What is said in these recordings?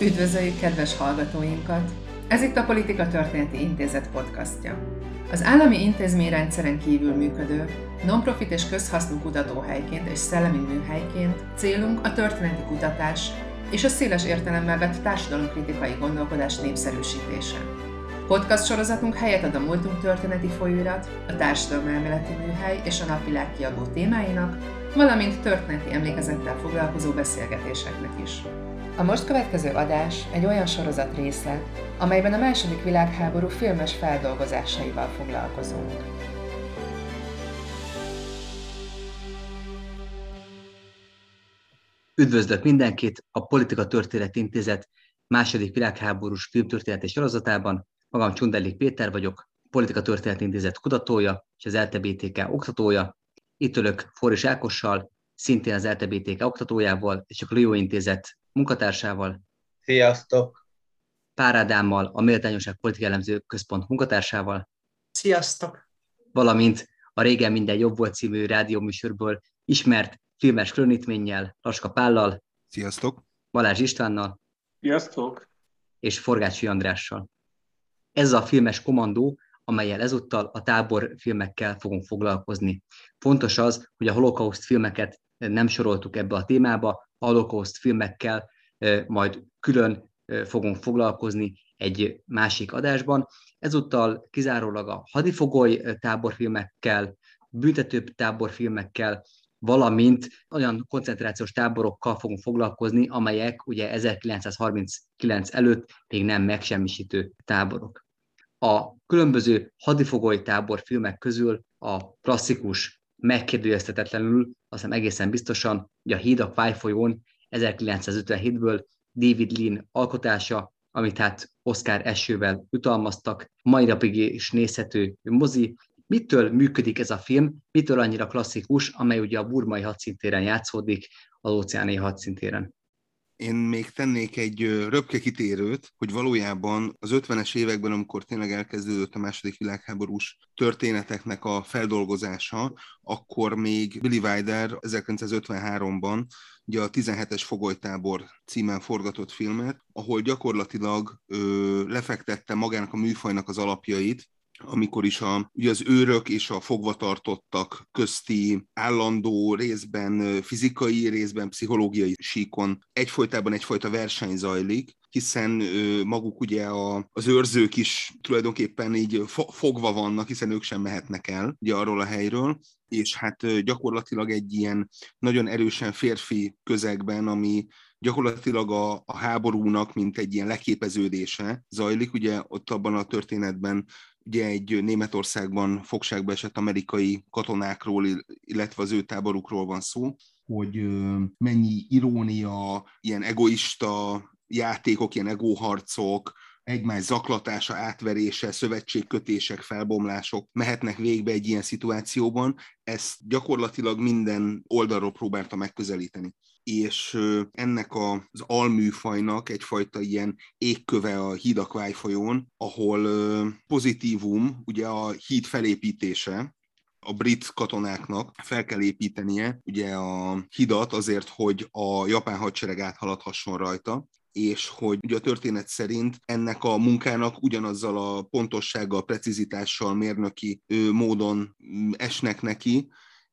Üdvözöljük kedves hallgatóinkat! Ez itt a Politika Történeti Intézet podcastja. Az állami intézményrendszeren kívül működő, non-profit és közhasznú kutatóhelyként és szellemi műhelyként célunk a történeti kutatás és a széles értelemmel vett társadalomkritikai gondolkodás népszerűsítése. Podcast sorozatunk helyet ad a múltunk történeti folyóirat, a társadalmelméleti műhely és a napvilág kiadó témáinak, valamint történeti emlékezettel foglalkozó beszélgetéseknek is. A most következő adás egy olyan sorozat része, amelyben a második világháború filmes feldolgozásaival foglalkozunk. Üdvözlök mindenkit a Politika Történet Intézet második világháborús filmtörténeti sorozatában. Magam Csundellik Péter vagyok, Politika Történet Intézet kutatója és az LTBTK oktatója. Itt ülök Foris Ákossal, szintén az LTBTK oktatójával és a Clio Intézet munkatársával. Sziasztok! Párádámmal, a Méltányosság Politikai Elemző Központ munkatársával. Sziasztok! Valamint a Régen minden jobb volt című rádióműsorból ismert filmes klönítménnyel, Laska Pállal. Sziasztok! Balázs Istvánnal. Sziasztok! És Forgácsi Andrással. Ez a filmes kommandó, amelyel ezúttal a tábor filmekkel fogunk foglalkozni. Fontos az, hogy a holokauszt filmeket nem soroltuk ebbe a témába, holokauszt filmekkel majd külön fogunk foglalkozni egy másik adásban. Ezúttal kizárólag a hadifogoly táborfilmekkel, büntetőbb táborfilmekkel, valamint olyan koncentrációs táborokkal fogunk foglalkozni, amelyek ugye 1939 előtt még nem megsemmisítő táborok. A különböző hadifogoly táborfilmek közül a klasszikus megkérdőjeztetetlenül, azt hiszem egészen biztosan, hogy a Híd a Fájfolyón 1957-ből David Lean alkotása, amit hát Oscar esővel utalmaztak, mai napig is nézhető mozi. Mitől működik ez a film, mitől annyira klasszikus, amely ugye a burmai hadszintéren játszódik, az óceáni hadszintéren? Én még tennék egy röpke kitérőt, hogy valójában az 50-es években, amikor tényleg elkezdődött a második világháborús történeteknek a feldolgozása, akkor még Billy Wilder 1953-ban ugye a 17-es fogolytábor címen forgatott filmet, ahol gyakorlatilag ö, lefektette magának a műfajnak az alapjait, amikor is a, ugye az őrök és a fogvatartottak közti állandó részben fizikai, részben pszichológiai síkon egyfolytában egyfajta verseny zajlik, hiszen maguk ugye a, az őrzők is tulajdonképpen így fo- fogva vannak, hiszen ők sem mehetnek el ugye arról a helyről, és hát gyakorlatilag egy ilyen nagyon erősen férfi közegben, ami gyakorlatilag a, a háborúnak, mint egy ilyen leképeződése zajlik. Ugye ott abban a történetben ugye egy Németországban fogságba esett amerikai katonákról, illetve az ő táborukról van szó, hogy mennyi irónia, ilyen egoista játékok, ilyen egóharcok, egymás zaklatása, átverése, szövetségkötések, felbomlások mehetnek végbe egy ilyen szituációban. Ezt gyakorlatilag minden oldalról próbálta megközelíteni és ennek az alműfajnak egyfajta ilyen égköve a hídakvály folyón, ahol pozitívum ugye a híd felépítése, a brit katonáknak fel kell építenie ugye a hidat azért, hogy a japán hadsereg áthaladhasson rajta, és hogy ugye a történet szerint ennek a munkának ugyanazzal a pontossággal, precizitással, mérnöki módon esnek neki,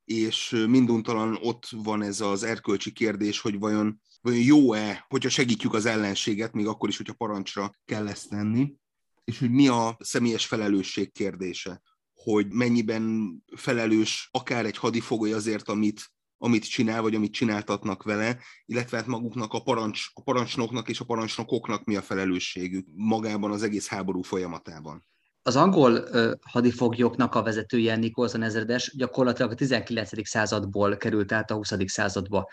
és minduntalan ott van ez az erkölcsi kérdés, hogy vajon, vajon jó-e, hogyha segítjük az ellenséget, még akkor is, hogyha parancsra kell ezt tenni, és hogy mi a személyes felelősség kérdése, hogy mennyiben felelős akár egy hadifogoly azért, amit, amit csinál, vagy amit csináltatnak vele, illetve hát maguknak a, parancs, a parancsnoknak és a parancsnokoknak mi a felelősségük magában az egész háború folyamatában az angol uh, hadifoglyoknak a vezetője Nicholson ezredes gyakorlatilag a 19. századból került át a 20. századba.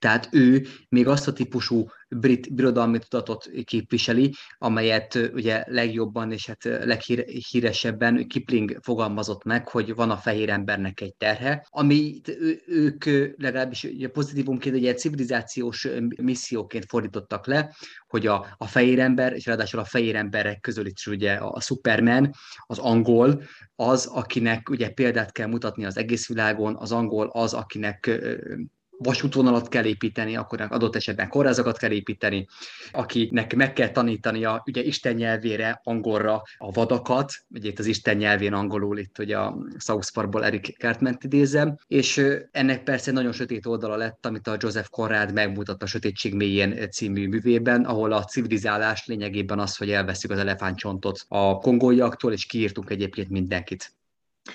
Tehát ő még azt a típusú brit birodalmi tudatot képviseli, amelyet ugye legjobban és hát leghíresebben Kipling fogalmazott meg, hogy van a fehér embernek egy terhe, ami ők legalábbis pozitívumként egy civilizációs misszióként fordítottak le, hogy a, a fehér ember, és ráadásul a fehér emberek közül is ugye a Superman, az angol, az, akinek ugye példát kell mutatni az egész világon, az angol az, akinek vasútvonalat kell építeni, akkor adott esetben kórházakat kell építeni, akinek meg kell tanítania ugye Isten nyelvére, angolra a vadakat, ugye itt az Isten nyelvén angolul, itt ugye a South Parkból Eric cartman idézem, és ennek persze nagyon sötét oldala lett, amit a Joseph Conrad megmutatta a Sötétség mélyén című művében, ahol a civilizálás lényegében az, hogy elveszik az elefántcsontot a kongóiaktól, és kiírtunk egyébként mindenkit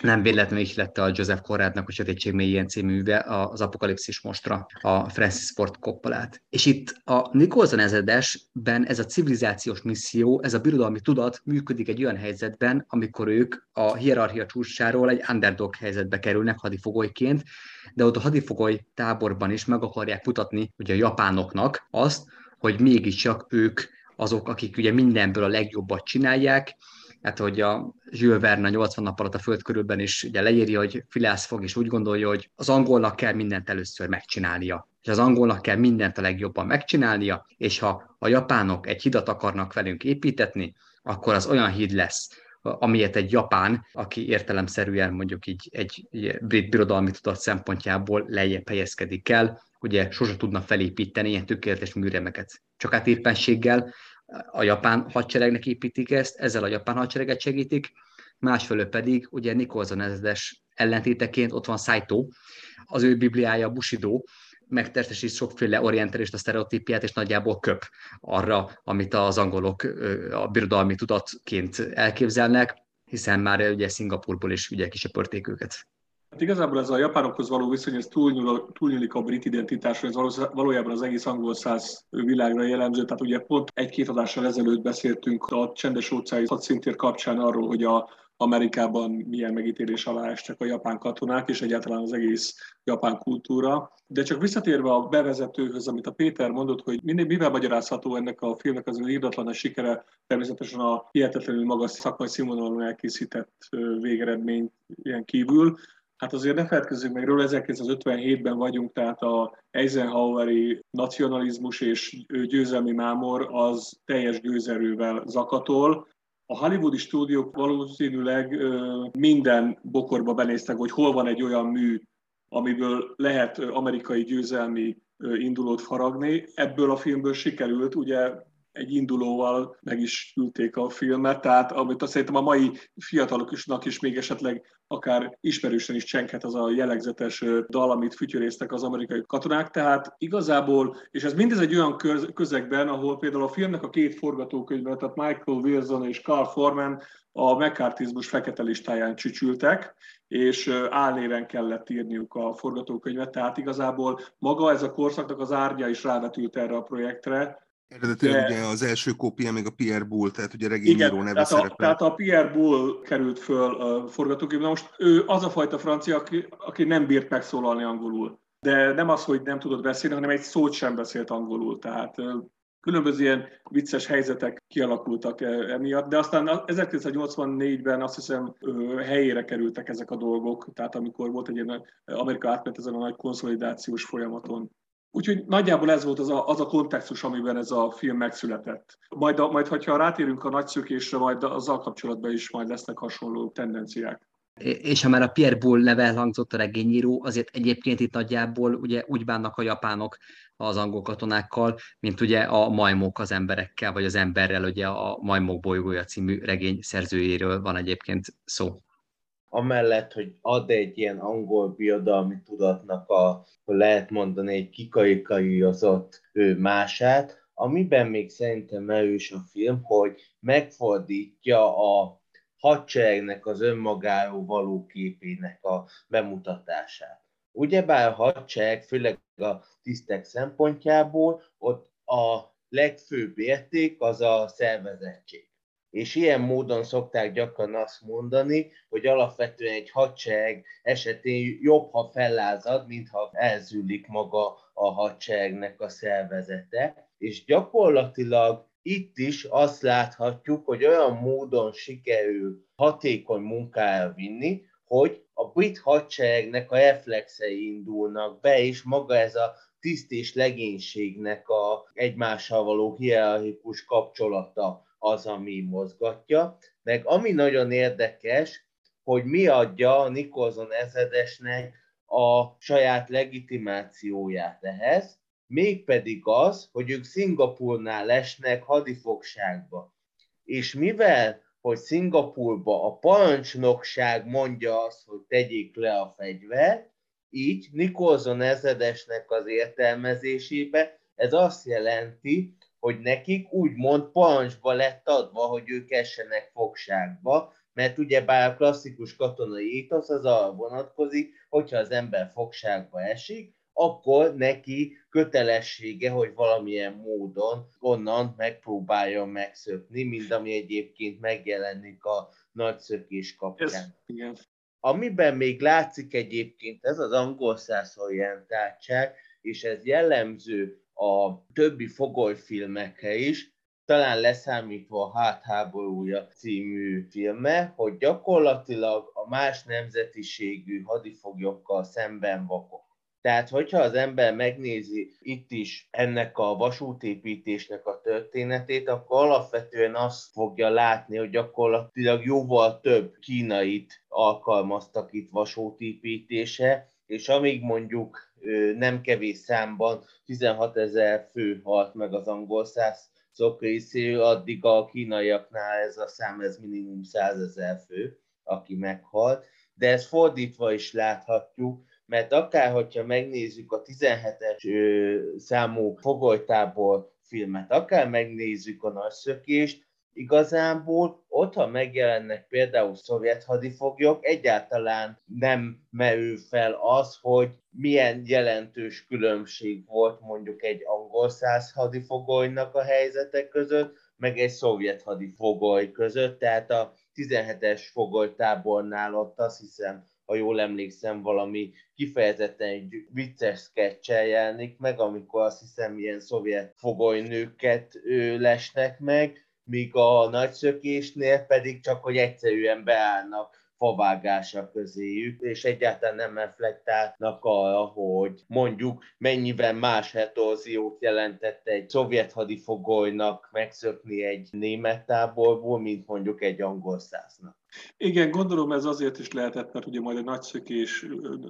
nem véletlenül is lett a Joseph Conradnak a Sötétség mélyén címűve az Apokalipszis mostra a Francis Ford Coppolát. És itt a Nicholson ezredesben ez a civilizációs misszió, ez a birodalmi tudat működik egy olyan helyzetben, amikor ők a hierarchia csúcsáról egy underdog helyzetbe kerülnek hadifogolyként, de ott a hadifogoly táborban is meg akarják mutatni, hogy a japánoknak azt, hogy mégiscsak ők azok, akik ugye mindenből a legjobbat csinálják, hát hogy a Jules Verne 80 nap alatt a Föld körülben is ugye leírja, hogy Phileas fog, és úgy gondolja, hogy az angolnak kell mindent először megcsinálnia. És az angolnak kell mindent a legjobban megcsinálnia, és ha a japánok egy hidat akarnak velünk építetni, akkor az olyan híd lesz, amilyet egy japán, aki értelemszerűen mondjuk így egy brit birodalmi tudat szempontjából lejjebb helyezkedik el, ugye sose tudna felépíteni ilyen tökéletes műremeket. Csak hát éppenséggel a japán hadseregnek építik ezt, ezzel a japán hadsereget segítik, másfelől pedig ugye Nikolson ezredes ellentéteként ott van Saito, az ő bibliája Bushido, megtestesít sokféle orientalista sztereotípiát, és nagyjából köp arra, amit az angolok a birodalmi tudatként elképzelnek, hiszen már ugye Szingapurból is ugye kisöpörték őket. Hát igazából ez a japánokhoz való viszony, ez túlnyúl, túlnyúlik a brit identitásra, ez valójában az egész angol száz világra jellemző. Tehát ugye pont egy-két adással ezelőtt beszéltünk a csendes óceáni hadszintér kapcsán arról, hogy a Amerikában milyen megítélés alá estek a japán katonák, és egyáltalán az egész japán kultúra. De csak visszatérve a bevezetőhöz, amit a Péter mondott, hogy mindig, mivel magyarázható ennek a filmnek az írdatlan sikere, természetesen a hihetetlenül magas szakmai színvonalon elkészített végeredmény ilyen kívül, Hát azért ne feledkezzünk meg róla, 1957-ben vagyunk, tehát a Eisenhoweri nacionalizmus és győzelmi mámor az teljes gőzerővel zakatol. A hollywoodi stúdiók valószínűleg minden bokorba benéztek, hogy hol van egy olyan mű, amiből lehet amerikai győzelmi indulót faragni. Ebből a filmből sikerült, ugye egy indulóval meg is ülték a filmet, tehát amit azt szerintem a mai fiataloknak is még esetleg akár ismerősen is csenghet az a jellegzetes dal, amit fütyöréztek az amerikai katonák, tehát igazából, és ez mindez egy olyan közegben, ahol például a filmnek a két forgatókönyve, tehát Michael Wilson és Carl Forman a mccarthyzmus fekete listáján csücsültek, és álnéven kellett írniuk a forgatókönyvet, tehát igazából maga ez a korszaknak az árnya is rávetült erre a projektre, Eredetileg de... ugye az első kópia még a Pierre Bull, tehát ugye regényíró neve tehát a, tehát a Pierre Bull került föl a forgatókönyvben. Most ő az a fajta francia, aki, aki nem bírt megszólalni angolul. De nem az, hogy nem tudott beszélni, hanem egy szót sem beszélt angolul. Tehát különböző ilyen vicces helyzetek kialakultak emiatt, de aztán 1984-ben azt hiszem helyére kerültek ezek a dolgok, tehát amikor volt egy ilyen Amerika átment ezen a nagy konszolidációs folyamaton. Úgyhogy nagyjából ez volt az a, az a kontextus, amiben ez a film megszületett. Majd, a, majd hogyha rátérünk a nagyszökésre, majd azzal kapcsolatban is majd lesznek hasonló tendenciák. És ha már a Pierre Bull neve elhangzott a regényíró, azért egyébként itt nagyjából ugye úgy bánnak a japánok az angol katonákkal, mint ugye a majmok az emberekkel, vagy az emberrel, ugye a Majmok bolygója című regény szerzőjéről van egyébként szó amellett, hogy ad egy ilyen angol birodalmi tudatnak a, lehet mondani, egy kikaikajozott mását, amiben még szerintem erős a film, hogy megfordítja a hadseregnek az önmagáról való képének a bemutatását. Ugyebár a hadsereg, főleg a tisztek szempontjából, ott a legfőbb érték az a szervezettség és ilyen módon szokták gyakran azt mondani, hogy alapvetően egy hadsereg esetén jobb, ha fellázad, mint ha elzűlik maga a hadseregnek a szervezete, és gyakorlatilag itt is azt láthatjuk, hogy olyan módon sikerül hatékony munkára vinni, hogy a brit hadseregnek a reflexei indulnak be, és maga ez a tiszt és legénységnek a egymással való hierarchikus kapcsolata az, ami mozgatja. Meg ami nagyon érdekes, hogy mi adja a Nikolson ezredesnek a saját legitimációját ehhez, mégpedig az, hogy ők Szingapurnál lesnek hadifogságba. És mivel, hogy Szingapurba a parancsnokság mondja azt, hogy tegyék le a fegyvert, így Nikolson ezredesnek az értelmezésébe ez azt jelenti, hogy nekik úgymond parancsba lett adva, hogy ők essenek fogságba, mert ugyebár a klasszikus katonai étosz az arra vonatkozik, hogyha az ember fogságba esik, akkor neki kötelessége, hogy valamilyen módon onnan megpróbáljon megszökni, mint ami egyébként megjelenik a nagyszökés kapcsán. Ez, igen. Amiben még látszik egyébként ez az angol száz orientáltság, és ez jellemző a többi fogolyfilmekre is, talán leszámítva a Hátháborúja című filme, hogy gyakorlatilag a más nemzetiségű hadifoglyokkal szemben vakok. Tehát, hogyha az ember megnézi itt is ennek a vasútépítésnek a történetét, akkor alapvetően azt fogja látni, hogy gyakorlatilag jóval több kínait alkalmaztak itt vasútépítése, és amíg mondjuk nem kevés számban 16 ezer fő halt meg az angol száz szok részéről, addig a kínaiaknál ez a szám, ez minimum 100 ezer fő, aki meghalt. De ezt fordítva is láthatjuk, mert akár, hogyha megnézzük a 17-es számú fogolytábor filmet, akár megnézzük a nagyszökést, igazából ott, ha megjelennek például szovjet hadifoglyok, egyáltalán nem merül fel az, hogy milyen jelentős különbség volt mondjuk egy angol száz hadifogolynak a helyzetek között, meg egy szovjet hadifogoly között, tehát a 17-es fogolytábornál ott azt hiszem ha jól emlékszem, valami kifejezetten egy vicces sketchel jelenik meg, amikor azt hiszem ilyen szovjet fogolynőket lesnek meg, míg a nagyszökésnél pedig csak, hogy egyszerűen beállnak favágása közéjük, és egyáltalán nem reflektálnak arra, hogy mondjuk mennyivel más hetorziót jelentette egy szovjet hadifogolynak megszökni egy német táborból, mint mondjuk egy angol száznak. Igen, gondolom ez azért is lehetett, mert ugye majd a nagyszökés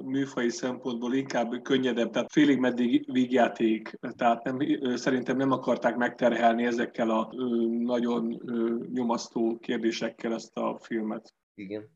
műfai szempontból inkább könnyedebb, tehát félig meddig vígjáték, tehát nem, szerintem nem akarták megterhelni ezekkel a nagyon nyomasztó kérdésekkel ezt a filmet. Igen.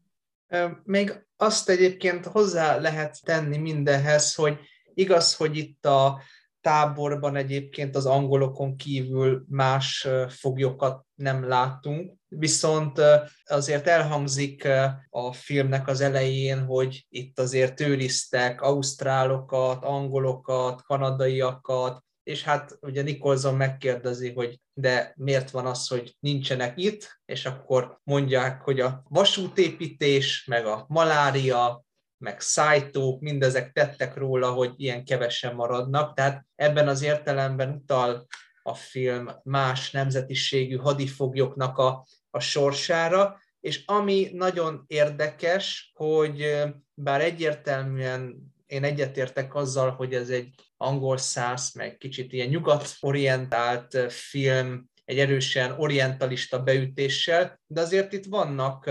Még azt egyébként hozzá lehet tenni mindenhez, hogy igaz, hogy itt a táborban egyébként az angolokon kívül más foglyokat nem látunk, viszont azért elhangzik a filmnek az elején, hogy itt azért őriztek ausztrálokat, angolokat, kanadaiakat, és hát ugye Nikolson megkérdezi, hogy de miért van az, hogy nincsenek itt, és akkor mondják, hogy a vasútépítés, meg a malária, meg szájtók, mindezek tettek róla, hogy ilyen kevesen maradnak, tehát ebben az értelemben utal a film más nemzetiségű hadifoglyoknak a, a sorsára, és ami nagyon érdekes, hogy bár egyértelműen én egyetértek azzal, hogy ez egy angol száz, meg kicsit ilyen nyugat-orientált film, egy erősen orientalista beütéssel, de azért itt vannak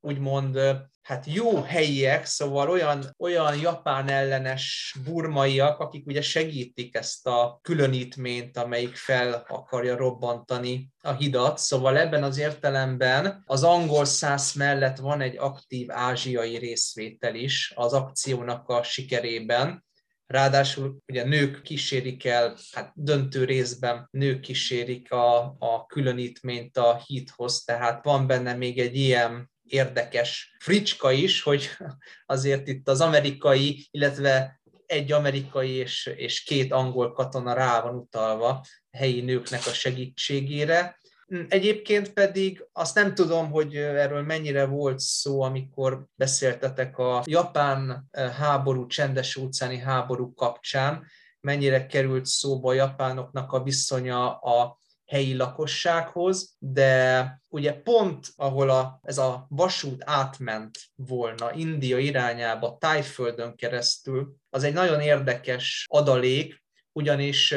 úgymond hát jó helyiek, szóval olyan, olyan japán ellenes burmaiak, akik ugye segítik ezt a különítményt, amelyik fel akarja robbantani a hidat. Szóval ebben az értelemben az angol száz mellett van egy aktív ázsiai részvétel is az akciónak a sikerében, Ráadásul ugye nők kísérik el, hát döntő részben nők kísérik a, a különítményt a hithoz, tehát van benne még egy ilyen érdekes fricska is, hogy azért itt az amerikai, illetve egy amerikai és, és két angol katona rá van utalva helyi nőknek a segítségére. Egyébként pedig azt nem tudom, hogy erről mennyire volt szó, amikor beszéltetek a japán háború, csendes óceáni háború kapcsán, mennyire került szóba a japánoknak a viszonya a helyi lakossághoz, de ugye pont ahol a, ez a vasút átment volna India irányába, Tájföldön keresztül, az egy nagyon érdekes adalék, ugyanis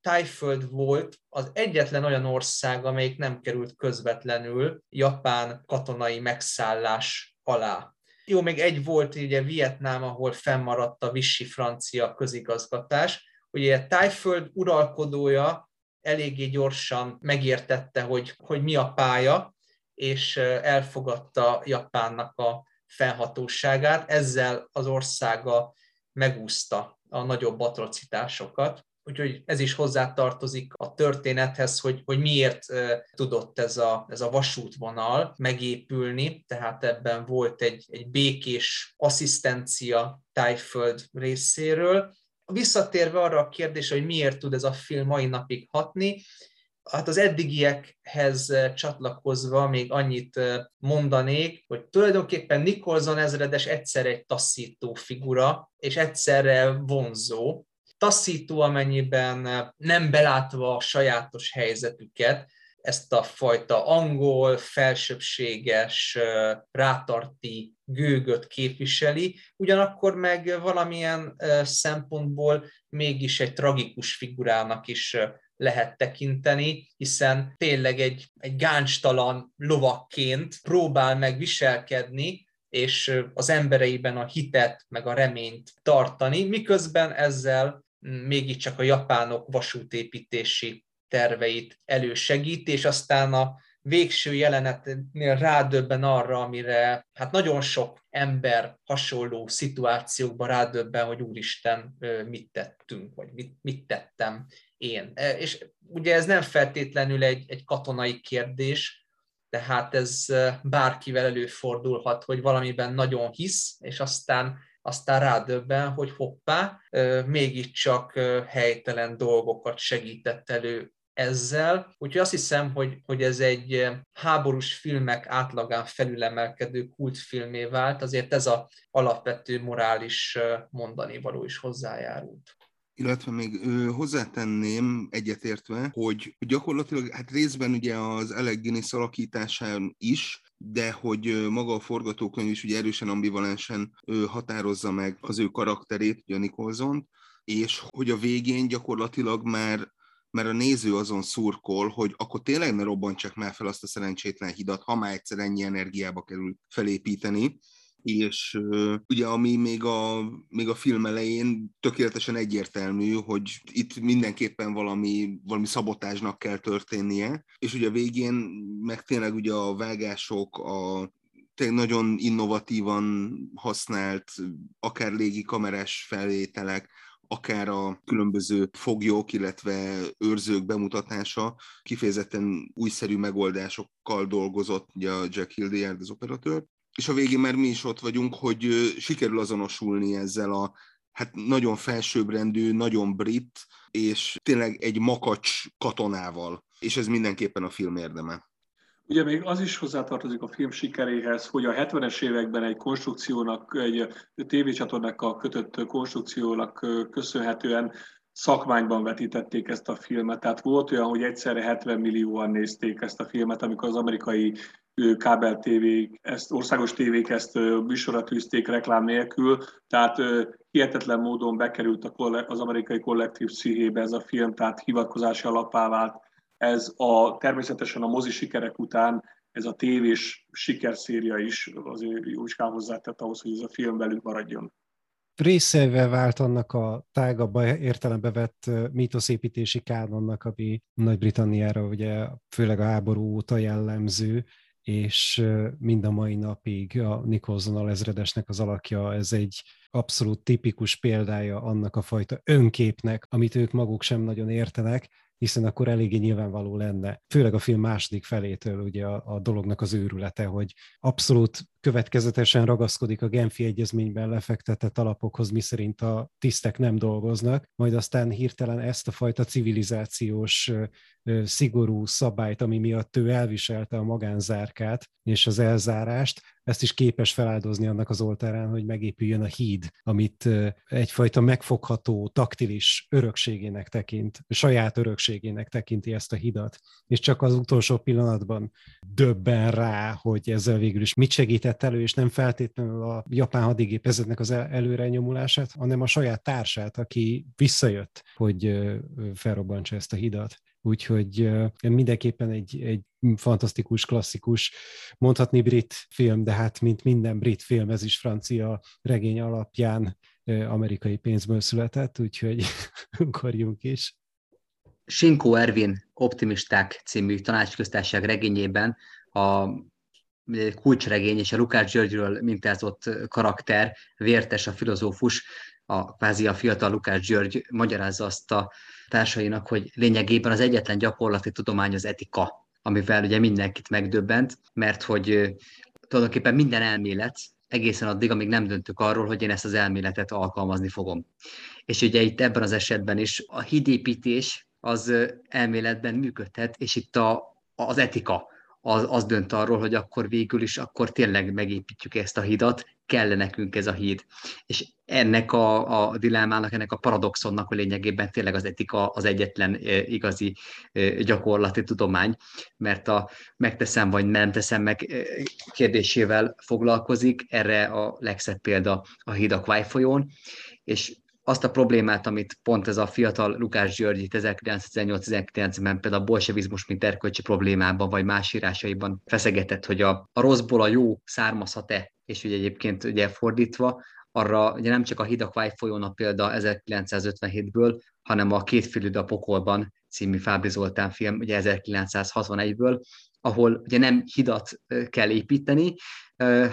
Tájföld volt az egyetlen olyan ország, amelyik nem került közvetlenül japán katonai megszállás alá. Jó, még egy volt ugye Vietnám, ahol fennmaradt a Vichy francia közigazgatás. Ugye Tájföld uralkodója eléggé gyorsan megértette, hogy, hogy mi a pálya, és elfogadta Japánnak a fennhatóságát, ezzel az országa megúszta a nagyobb atrocitásokat. Úgyhogy ez is hozzátartozik a történethez, hogy, hogy miért tudott ez a, ez a vasútvonal megépülni, tehát ebben volt egy, egy békés asszisztencia Tájföld részéről. Visszatérve arra a kérdésre, hogy miért tud ez a film mai napig hatni, Hát az eddigiekhez csatlakozva még annyit mondanék, hogy tulajdonképpen Nicholson ezredes egyszer egy taszító figura, és egyszerre vonzó. Taszító, amennyiben nem belátva a sajátos helyzetüket, ezt a fajta angol, felsőbséges, rátarti gőgöt képviseli, ugyanakkor meg valamilyen szempontból mégis egy tragikus figurának is lehet tekinteni, hiszen tényleg egy, egy gáncstalan lovakként próbál meg viselkedni, és az embereiben a hitet, meg a reményt tartani, miközben ezzel mégiscsak a japánok vasútépítési terveit elősegíti, és aztán a végső jelenetnél rádöbben arra, amire hát nagyon sok ember hasonló szituációkban rádöbben, hogy úristen, mit tettünk, vagy mit, mit tettem én. E, és ugye ez nem feltétlenül egy, egy katonai kérdés, tehát ez bárkivel előfordulhat, hogy valamiben nagyon hisz, és aztán aztán rádöbben, hogy hoppá, mégiscsak helytelen dolgokat segített elő ezzel. Úgyhogy azt hiszem, hogy, hogy ez egy háborús filmek átlagán felülemelkedő kultfilmé vált, azért ez a alapvető morális mondani való is hozzájárult. Illetve még ö, hozzátenném egyetértve, hogy gyakorlatilag hát részben ugye az Alec Guinness alakításán is, de hogy maga a forgatókönyv is ugye erősen ambivalensen határozza meg az ő karakterét, ugye a Nicholson, és hogy a végén gyakorlatilag már mert a néző azon szurkol, hogy akkor tényleg ne robbantsák már fel azt a szerencsétlen hidat, ha már egyszer ennyi energiába kerül felépíteni, és ugye ami még a, még a film elején tökéletesen egyértelmű, hogy itt mindenképpen valami, valami szabotásnak kell történnie, és ugye a végén meg tényleg ugye a vágások, a tényleg nagyon innovatívan használt, akár légi kamerás felvételek, akár a különböző foglyok, illetve őrzők bemutatása kifejezetten újszerű megoldásokkal dolgozott ugye a Jack Hildyard, az operatőr. És a végén már mi is ott vagyunk, hogy sikerül azonosulni ezzel a hát nagyon felsőbbrendű, nagyon brit, és tényleg egy makacs katonával. És ez mindenképpen a film érdeme. Ugye még az is hozzátartozik a film sikeréhez, hogy a 70-es években egy konstrukciónak, egy tévécsatornákkal kötött konstrukciónak köszönhetően szakmányban vetítették ezt a filmet. Tehát volt olyan, hogy egyszerre 70 millióan nézték ezt a filmet, amikor az amerikai kábel tévék, ezt, országos tévék ezt műsorra tűzték reklám nélkül, tehát hihetetlen módon bekerült az amerikai kollektív pszichébe ez a film, tehát hivatkozási alapá vált ez a, természetesen a mozi sikerek után ez a tévés sikerszéria is azért jócskán hozzátett ahhoz, hogy ez a film velünk maradjon. Részével vált annak a tágabb értelembe vett mítoszépítési kánonnak, ami Nagy-Britanniára ugye főleg a háború óta jellemző, és mind a mai napig a Nicholson ezredesnek az alakja, ez egy abszolút tipikus példája annak a fajta önképnek, amit ők maguk sem nagyon értenek, hiszen akkor eléggé nyilvánvaló lenne, főleg a film második felétől ugye a, a dolognak az őrülete, hogy abszolút következetesen ragaszkodik a Genfi egyezményben lefektetett alapokhoz, miszerint a tisztek nem dolgoznak, majd aztán hirtelen ezt a fajta civilizációs szigorú szabályt, ami miatt ő elviselte a magánzárkát és az elzárást, ezt is képes feláldozni annak az oltárán, hogy megépüljön a híd, amit egyfajta megfogható, taktilis örökségének tekint, saját örökségének tekinti ezt a hidat, és csak az utolsó pillanatban döbben rá, hogy ezzel végül is mit segített elő, és nem feltétlenül a japán hadigépezetnek az előre nyomulását, hanem a saját társát, aki visszajött, hogy felrobbantsa ezt a hidat. Úgyhogy mindenképpen egy, egy fantasztikus, klasszikus, mondhatni brit film, de hát mint minden brit film, ez is francia regény alapján amerikai pénzből született, úgyhogy ugorjunk is. Sinkó Ervin Optimisták című tanácsköztársaság regényében a kulcsregény és a Lukács Györgyről mintázott karakter, Vértes a filozófus, a kvázi a fiatal Lukács György magyarázza azt a társainak, hogy lényegében az egyetlen gyakorlati tudomány az etika, amivel ugye mindenkit megdöbbent, mert hogy tulajdonképpen minden elmélet egészen addig, amíg nem döntök arról, hogy én ezt az elméletet alkalmazni fogom. És ugye itt ebben az esetben is a hídépítés az elméletben működhet, és itt a, az etika az, az dönt arról, hogy akkor végül is, akkor tényleg megépítjük ezt a hidat, kell nekünk ez a híd. És ennek a, a dilemmának, ennek a paradoxonnak a lényegében tényleg az etika az egyetlen e, igazi e, gyakorlati tudomány, mert a megteszem vagy nem teszem meg e, kérdésével foglalkozik, erre a legszebb példa a híd a Kváj folyón, és azt a problémát, amit pont ez a fiatal Lukás György itt 1918-19-ben például a bolsevizmus, mint erkölcsi problémában, vagy más írásaiban feszegetett, hogy a, a rosszból a jó származhat-e, és ugye egyébként ugye fordítva, arra ugye nem csak a Hidak folyón a példa 1957-ből, hanem a Két a pokolban című Fábri Zoltán film, ugye 1961-ből, ahol ugye nem hidat kell építeni,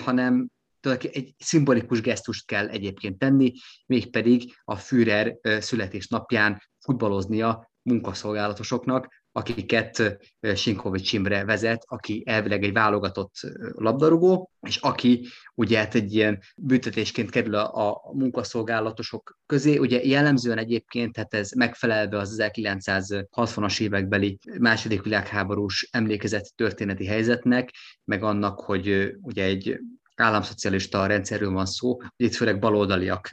hanem egy szimbolikus gesztust kell egyébként tenni, mégpedig a Führer születésnapján futballoznia munkaszolgálatosoknak, akiket Sinkovics Imre vezet, aki elvileg egy válogatott labdarúgó, és aki ugye hát egy ilyen büntetésként kerül a, a munkaszolgálatosok közé. Ugye jellemzően egyébként, hát ez megfelelve az 1960-as évekbeli második világháborús emlékezett történeti helyzetnek, meg annak, hogy ugye egy államszocialista rendszerről van szó, hogy itt főleg baloldaliak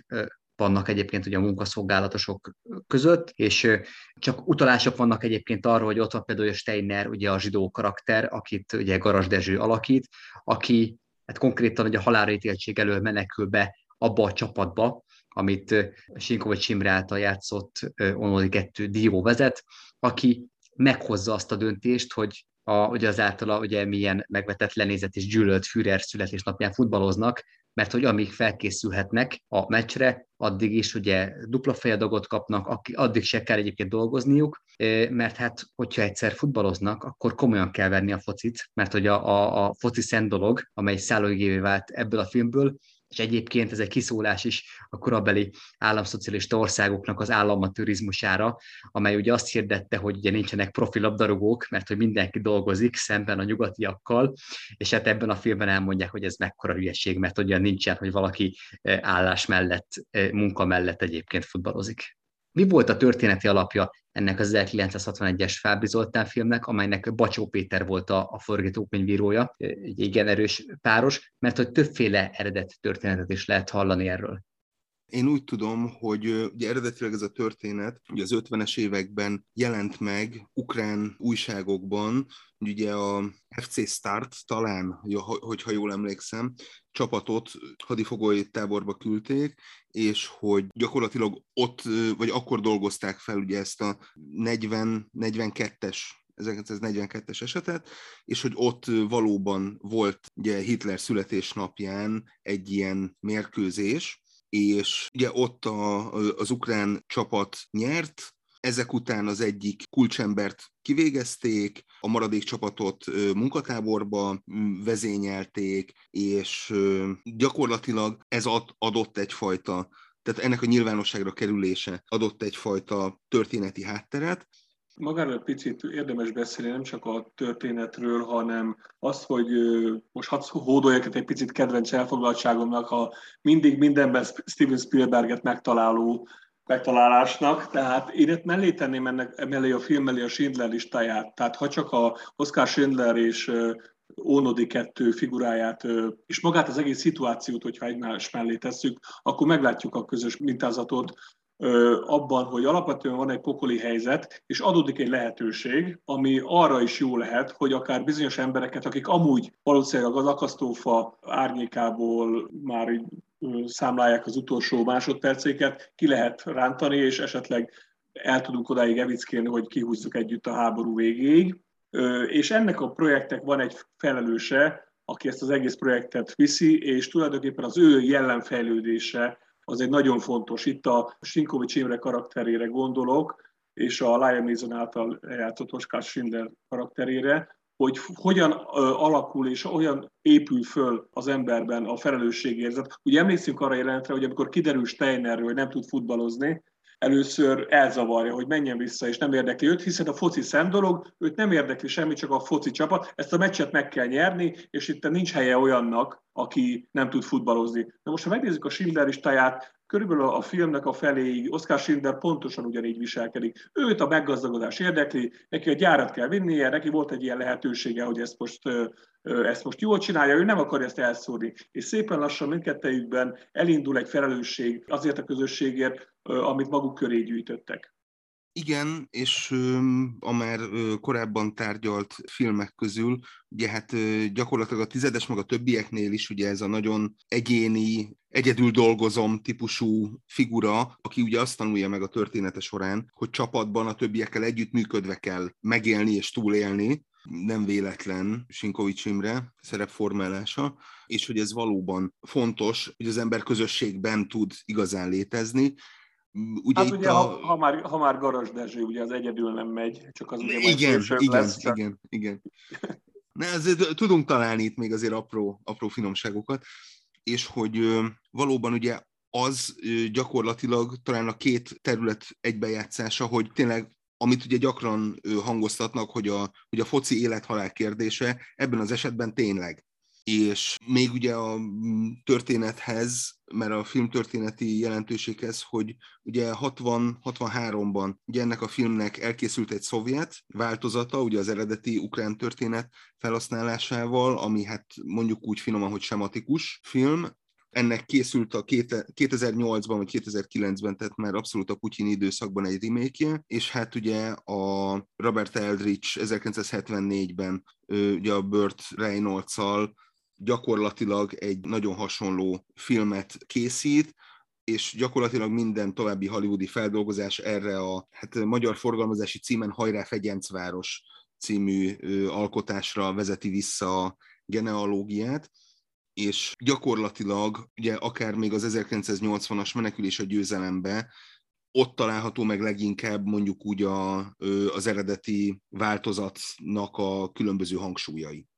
vannak egyébként ugye a munkaszolgálatosok között, és csak utalások vannak egyébként arra, hogy ott van például Steiner, ugye a zsidó karakter, akit ugye Garas Dezső alakít, aki hát konkrétan ugye a halálítéltség elől menekül be abba a csapatba, amit Sinkovics Imre által játszott Onodi 2 Dió vezet, aki meghozza azt a döntést, hogy a, ugye az általa ugye milyen megvetett lenézet és gyűlölt Führer születésnapján futballoznak, mert hogy amíg felkészülhetnek a meccsre, addig is ugye dupla fejadagot kapnak, addig se kell egyébként dolgozniuk, mert hát, hogyha egyszer futballoznak, akkor komolyan kell venni a focit, mert hogy a, a, a foci szent dolog, amely szállóigévé vált ebből a filmből, és egyébként ez egy kiszólás is a korabeli államszocialista országoknak az államatőrizmusára, amely ugye azt hirdette, hogy ugye nincsenek profi labdarúgók, mert hogy mindenki dolgozik szemben a nyugatiakkal, és hát ebben a filmben elmondják, hogy ez mekkora hülyeség, mert ugye nincsen, hogy valaki eh, állás mellett, eh, munka mellett egyébként futballozik. Mi volt a történeti alapja ennek az 1961-es Fábri Zoltán filmnek, amelynek Bacsó Péter volt a, a forgatókönyvírója, egy igen erős páros, mert hogy többféle eredet történetet is lehet hallani erről. Én úgy tudom, hogy ugye eredetileg ez a történet ugye az 50-es években jelent meg ukrán újságokban, ugye a FC Start talán, hogyha jól emlékszem, csapatot hadifogoly táborba küldték, és hogy gyakorlatilag ott, vagy akkor dolgozták fel ugye ezt a 40-42-es 1942-es esetet, és hogy ott valóban volt ugye Hitler születésnapján egy ilyen mérkőzés, és ugye ott a, az ukrán csapat nyert, ezek után az egyik kulcsembert kivégezték, a maradék csapatot munkatáborba vezényelték, és gyakorlatilag ez adott egyfajta, tehát ennek a nyilvánosságra kerülése adott egyfajta történeti hátteret, Magáról picit érdemes beszélni nem csak a történetről, hanem azt, hogy most hadd hódoljak egy picit kedvenc elfoglaltságomnak a mindig mindenben Steven Spielberget megtaláló megtalálásnak, tehát én mellé tenném ennek mellé a film mellé a Schindler listáját. Tehát ha csak a Oscar Schindler és Ónodi kettő figuráját, és magát az egész szituációt, hogyha egymás mellé tesszük, akkor meglátjuk a közös mintázatot, abban, hogy alapvetően van egy pokoli helyzet, és adódik egy lehetőség, ami arra is jó lehet, hogy akár bizonyos embereket, akik amúgy valószínűleg az akasztófa árnyékából már így számlálják az utolsó másodpercéket, ki lehet rántani, és esetleg el tudunk odáig evickélni, hogy kihúzzuk együtt a háború végéig. és ennek a projektnek van egy felelőse, aki ezt az egész projektet viszi, és tulajdonképpen az ő jellemfejlődése az egy nagyon fontos. Itt a Sinkovics Imre karakterére gondolok, és a Liam Neeson által játszott Oscar Schindler karakterére, hogy hogyan alakul és olyan épül föl az emberben a felelősségérzet. Ugye emlékszünk arra jelentre, hogy amikor kiderül Steinerről, hogy nem tud futballozni, először elzavarja, hogy menjen vissza, és nem érdekli őt, hiszen a foci szem dolog, őt nem érdekli semmi, csak a foci csapat. Ezt a meccset meg kell nyerni, és itt nincs helye olyannak, aki nem tud futballozni. Na most, ha megnézzük a Schindler listáját, körülbelül a filmnek a feléig Oscar Schindler pontosan ugyanígy viselkedik. Őt a meggazdagodás érdekli, neki a gyárat kell vinnie, neki volt egy ilyen lehetősége, hogy ezt most, ezt most jól csinálja, ő nem akarja ezt elszórni. És szépen lassan mindkettejükben elindul egy felelősség azért a közösségért, amit maguk köré gyűjtöttek. Igen, és a már korábban tárgyalt filmek közül, ugye hát gyakorlatilag a tizedes, meg a többieknél is ugye ez a nagyon egyéni, egyedül dolgozom típusú figura, aki ugye azt tanulja meg a története során, hogy csapatban a többiekkel együtt működve kell megélni és túlélni, nem véletlen Sinkovics Imre szerepformálása, és hogy ez valóban fontos, hogy az ember közösségben tud igazán létezni, Ugye hát ugye, a... ha, ha, már, ha már Garas Dezső, ugye az egyedül nem megy, csak az ugye igen, igen, lesz, csak... igen, igen. Ne, azért tudunk találni itt még azért apró, apró finomságokat, és hogy valóban ugye az gyakorlatilag talán a két terület egybejátszása, hogy tényleg amit ugye gyakran hangoztatnak, hogy a, hogy a foci élethalál kérdése, ebben az esetben tényleg és még ugye a mm, történethez, mert a film történeti jelentőséghez, hogy ugye 60-63-ban ugye ennek a filmnek elkészült egy szovjet változata, ugye az eredeti ukrán történet felhasználásával, ami hát mondjuk úgy finoman, hogy sematikus film, ennek készült a 2008-ban vagy 2009-ben, tehát már abszolút a Putyin időszakban egy remake és hát ugye a Robert Eldridge 1974-ben ugye a Burt reynolds gyakorlatilag egy nagyon hasonló filmet készít, és gyakorlatilag minden további hollywoodi feldolgozás erre a hát, magyar forgalmazási címen Hajrá Fegyencváros című alkotásra vezeti vissza a genealógiát, és gyakorlatilag ugye akár még az 1980-as menekülés a győzelembe, ott található meg leginkább mondjuk úgy a, az eredeti változatnak a különböző hangsúlyai.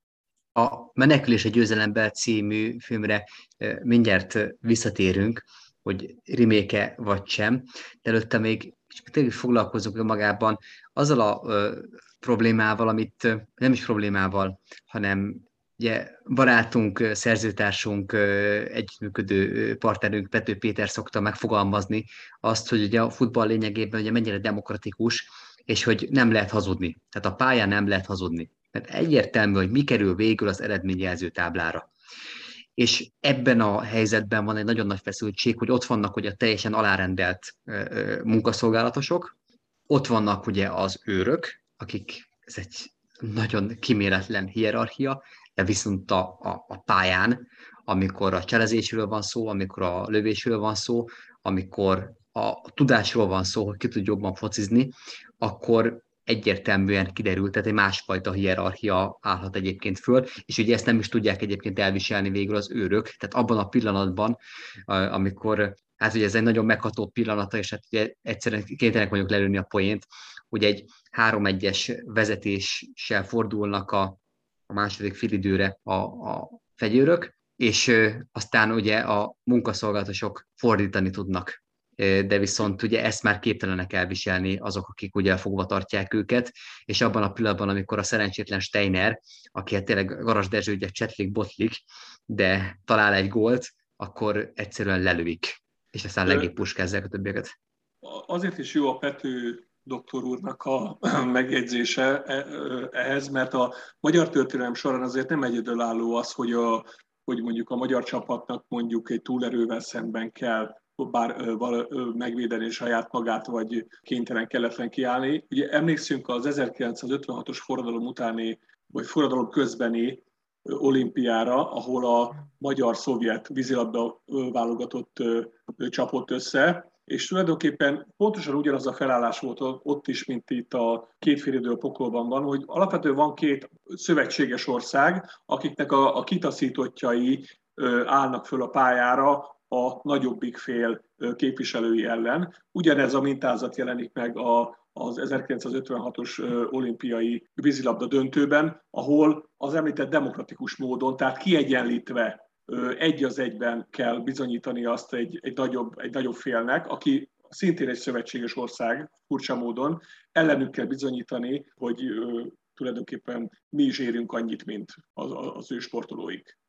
A Menekülés a győzelembe című filmre mindjárt visszatérünk, hogy riméke vagy sem, de előtte még tényleg foglalkozunk magában azzal a ö, problémával, amit nem is problémával, hanem ugye barátunk, szerzőtársunk, együttműködő partnerünk Pető Péter szokta megfogalmazni azt, hogy ugye a futball lényegében ugye mennyire demokratikus, és hogy nem lehet hazudni. Tehát a pályán nem lehet hazudni mert egyértelmű, hogy mi kerül végül az eredményjelző táblára. És ebben a helyzetben van egy nagyon nagy feszültség, hogy ott vannak ugye teljesen alárendelt munkaszolgálatosok, ott vannak ugye az őrök, akik, ez egy nagyon kiméletlen hierarchia, de viszont a, a, a pályán, amikor a cselezésről van szó, amikor a lövésről van szó, amikor a tudásról van szó, hogy ki tud jobban focizni, akkor egyértelműen kiderült, tehát egy másfajta hierarchia állhat egyébként föl, és ugye ezt nem is tudják egyébként elviselni végül az őrök, tehát abban a pillanatban, amikor, hát ugye ez egy nagyon megható pillanata, és hát ugye egyszerűen kénytelenek vagyunk lelőni a poént, hogy egy 3-1-es vezetéssel fordulnak a, a második filidőre a, a fegyőrök, és aztán ugye a munkaszolgálatosok fordítani tudnak de viszont ugye ezt már képtelenek elviselni azok, akik ugye fogva tartják őket, és abban a pillanatban, amikor a szerencsétlen Steiner, aki hát tényleg Garas Dezső ugye csetlik, botlik, de talál egy gólt, akkor egyszerűen lelőik, és aztán legébb puskázzák a többieket. Azért is jó a Pető doktor úrnak a megjegyzése e, ehhez, mert a magyar történelem során azért nem egyedülálló az, hogy, a, hogy mondjuk a magyar csapatnak mondjuk egy túlerővel szemben kell bár megvédeni saját magát, vagy kénytelen kelletlen kiállni. Ugye emlékszünk az 1956-os forradalom utáni, vagy forradalom közbeni olimpiára, ahol a magyar-szovjet vízilabda válogatott csapott össze, és tulajdonképpen pontosan ugyanaz a felállás volt ott is, mint itt a két félidő a pokolban van, hogy alapvetően van két szövetséges ország, akiknek a, a kitaszítottjai állnak föl a pályára a nagyobbik fél képviselői ellen. Ugyanez a mintázat jelenik meg a, az 1956-os olimpiai vízilabda döntőben, ahol az említett demokratikus módon, tehát kiegyenlítve egy az egyben kell bizonyítani azt egy, egy, nagyobb, egy nagyobb félnek, aki szintén egy szövetséges ország, furcsa módon, ellenük kell bizonyítani, hogy tulajdonképpen mi is érünk annyit, mint az, az ő sportolóik.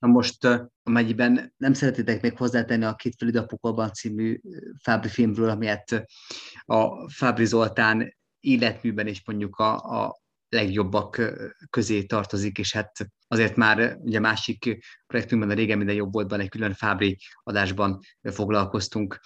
Na most, amennyiben nem szeretitek még hozzátenni a Két Felid című Fábri filmről, amilyet a Fábri Zoltán életműben is mondjuk a, a legjobbak közé tartozik, és hát azért már ugye másik projektünkben, a régen minden jobb voltban egy külön Fábri adásban foglalkoztunk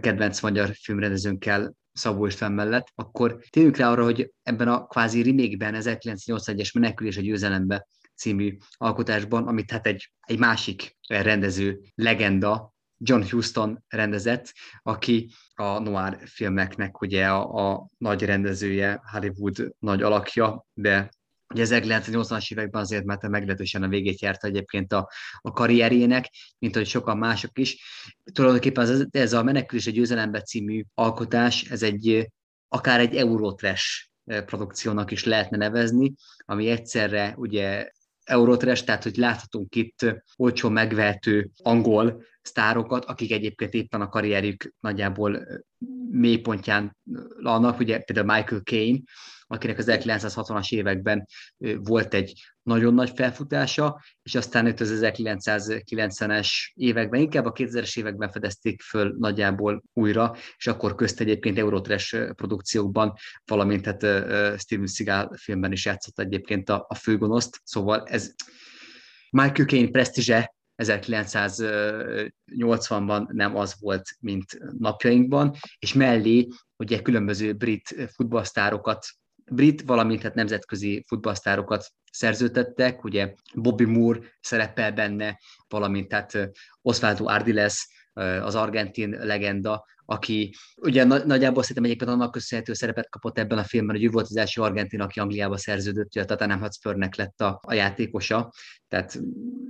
kedvenc magyar filmrendezőnkkel, Szabó István mellett, akkor térjünk rá arra, hogy ebben a kvázi remake-ben, 1981-es Menekülés a győzelembe című alkotásban, amit hát egy, egy másik rendező legenda, John Huston rendezett, aki a noir filmeknek ugye a, a nagy rendezője, Hollywood nagy alakja, de Ugye 1980-as években azért már meglehetősen a végét járta egyébként a, a karrierjének, mint hogy sokan mások is. Tulajdonképpen ez, ez a Menekülés a győzelembe című alkotás, ez egy akár egy Eurotrash produkciónak is lehetne nevezni, ami egyszerre ugye Eurotrash, tehát hogy láthatunk itt olcsó megvehető angol sztárokat, akik egyébként éppen a karrierjük nagyjából mélypontján vannak, ugye például Michael Caine, akinek az 1960-as években volt egy nagyon nagy felfutása, és aztán itt az 1990-es években, inkább a 2000-es években fedezték föl nagyjából újra, és akkor közt egyébként Eurotrash produkciókban, valamint hát Steven Seagal filmben is játszott egyébként a, a főgonoszt, szóval ez Michael Caine presztízse 1980-ban nem az volt, mint napjainkban, és mellé ugye különböző brit futballsztárokat brit, valamint hát nemzetközi futballsztárokat szerződtettek, ugye Bobby Moore szerepel benne, valamint hát Osvaldo Ardiles, az argentin legenda, aki ugye nagyjából szerintem egyébként annak köszönhető szerepet kapott ebben a filmben, hogy ő volt az első argentin, aki Angliába szerződött, hogy a Tottenham Hotspurnek lett a, a játékosa, tehát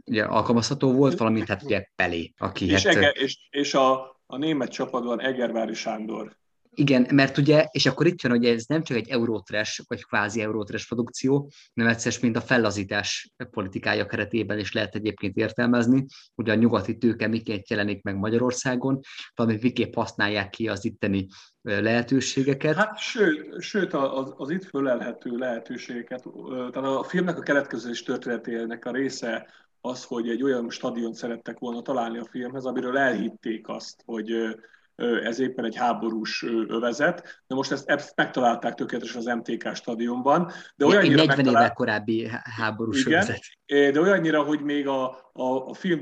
ugye alkalmazható volt, valamint hát ugye Pelé, aki és, hát... Ege, és, és a, a német csapatban Egervári Sándor. Igen, mert ugye, és akkor itt jön, hogy ez nem csak egy eurótres, vagy kvázi eurótres produkció, hanem egyszer, mint a fellazítás politikája keretében is lehet egyébként értelmezni, hogy a nyugati tőke miként jelenik meg Magyarországon, valamint miképp használják ki az itteni lehetőségeket. Hát sőt, sőt az, az itt fölelhető lehetőségeket, tehát a filmnek a keletkezés történetének a része az, hogy egy olyan stadion szerettek volna találni a filmhez, amiről elhitték azt, hogy ez éppen egy háborús övezet, de most ezt, ezt megtalálták tökéletesen az MTK stadionban. De olyannyira 40 megtalál... évvel korábbi háborús Igen, övezet. De olyannyira, hogy még a, a, a film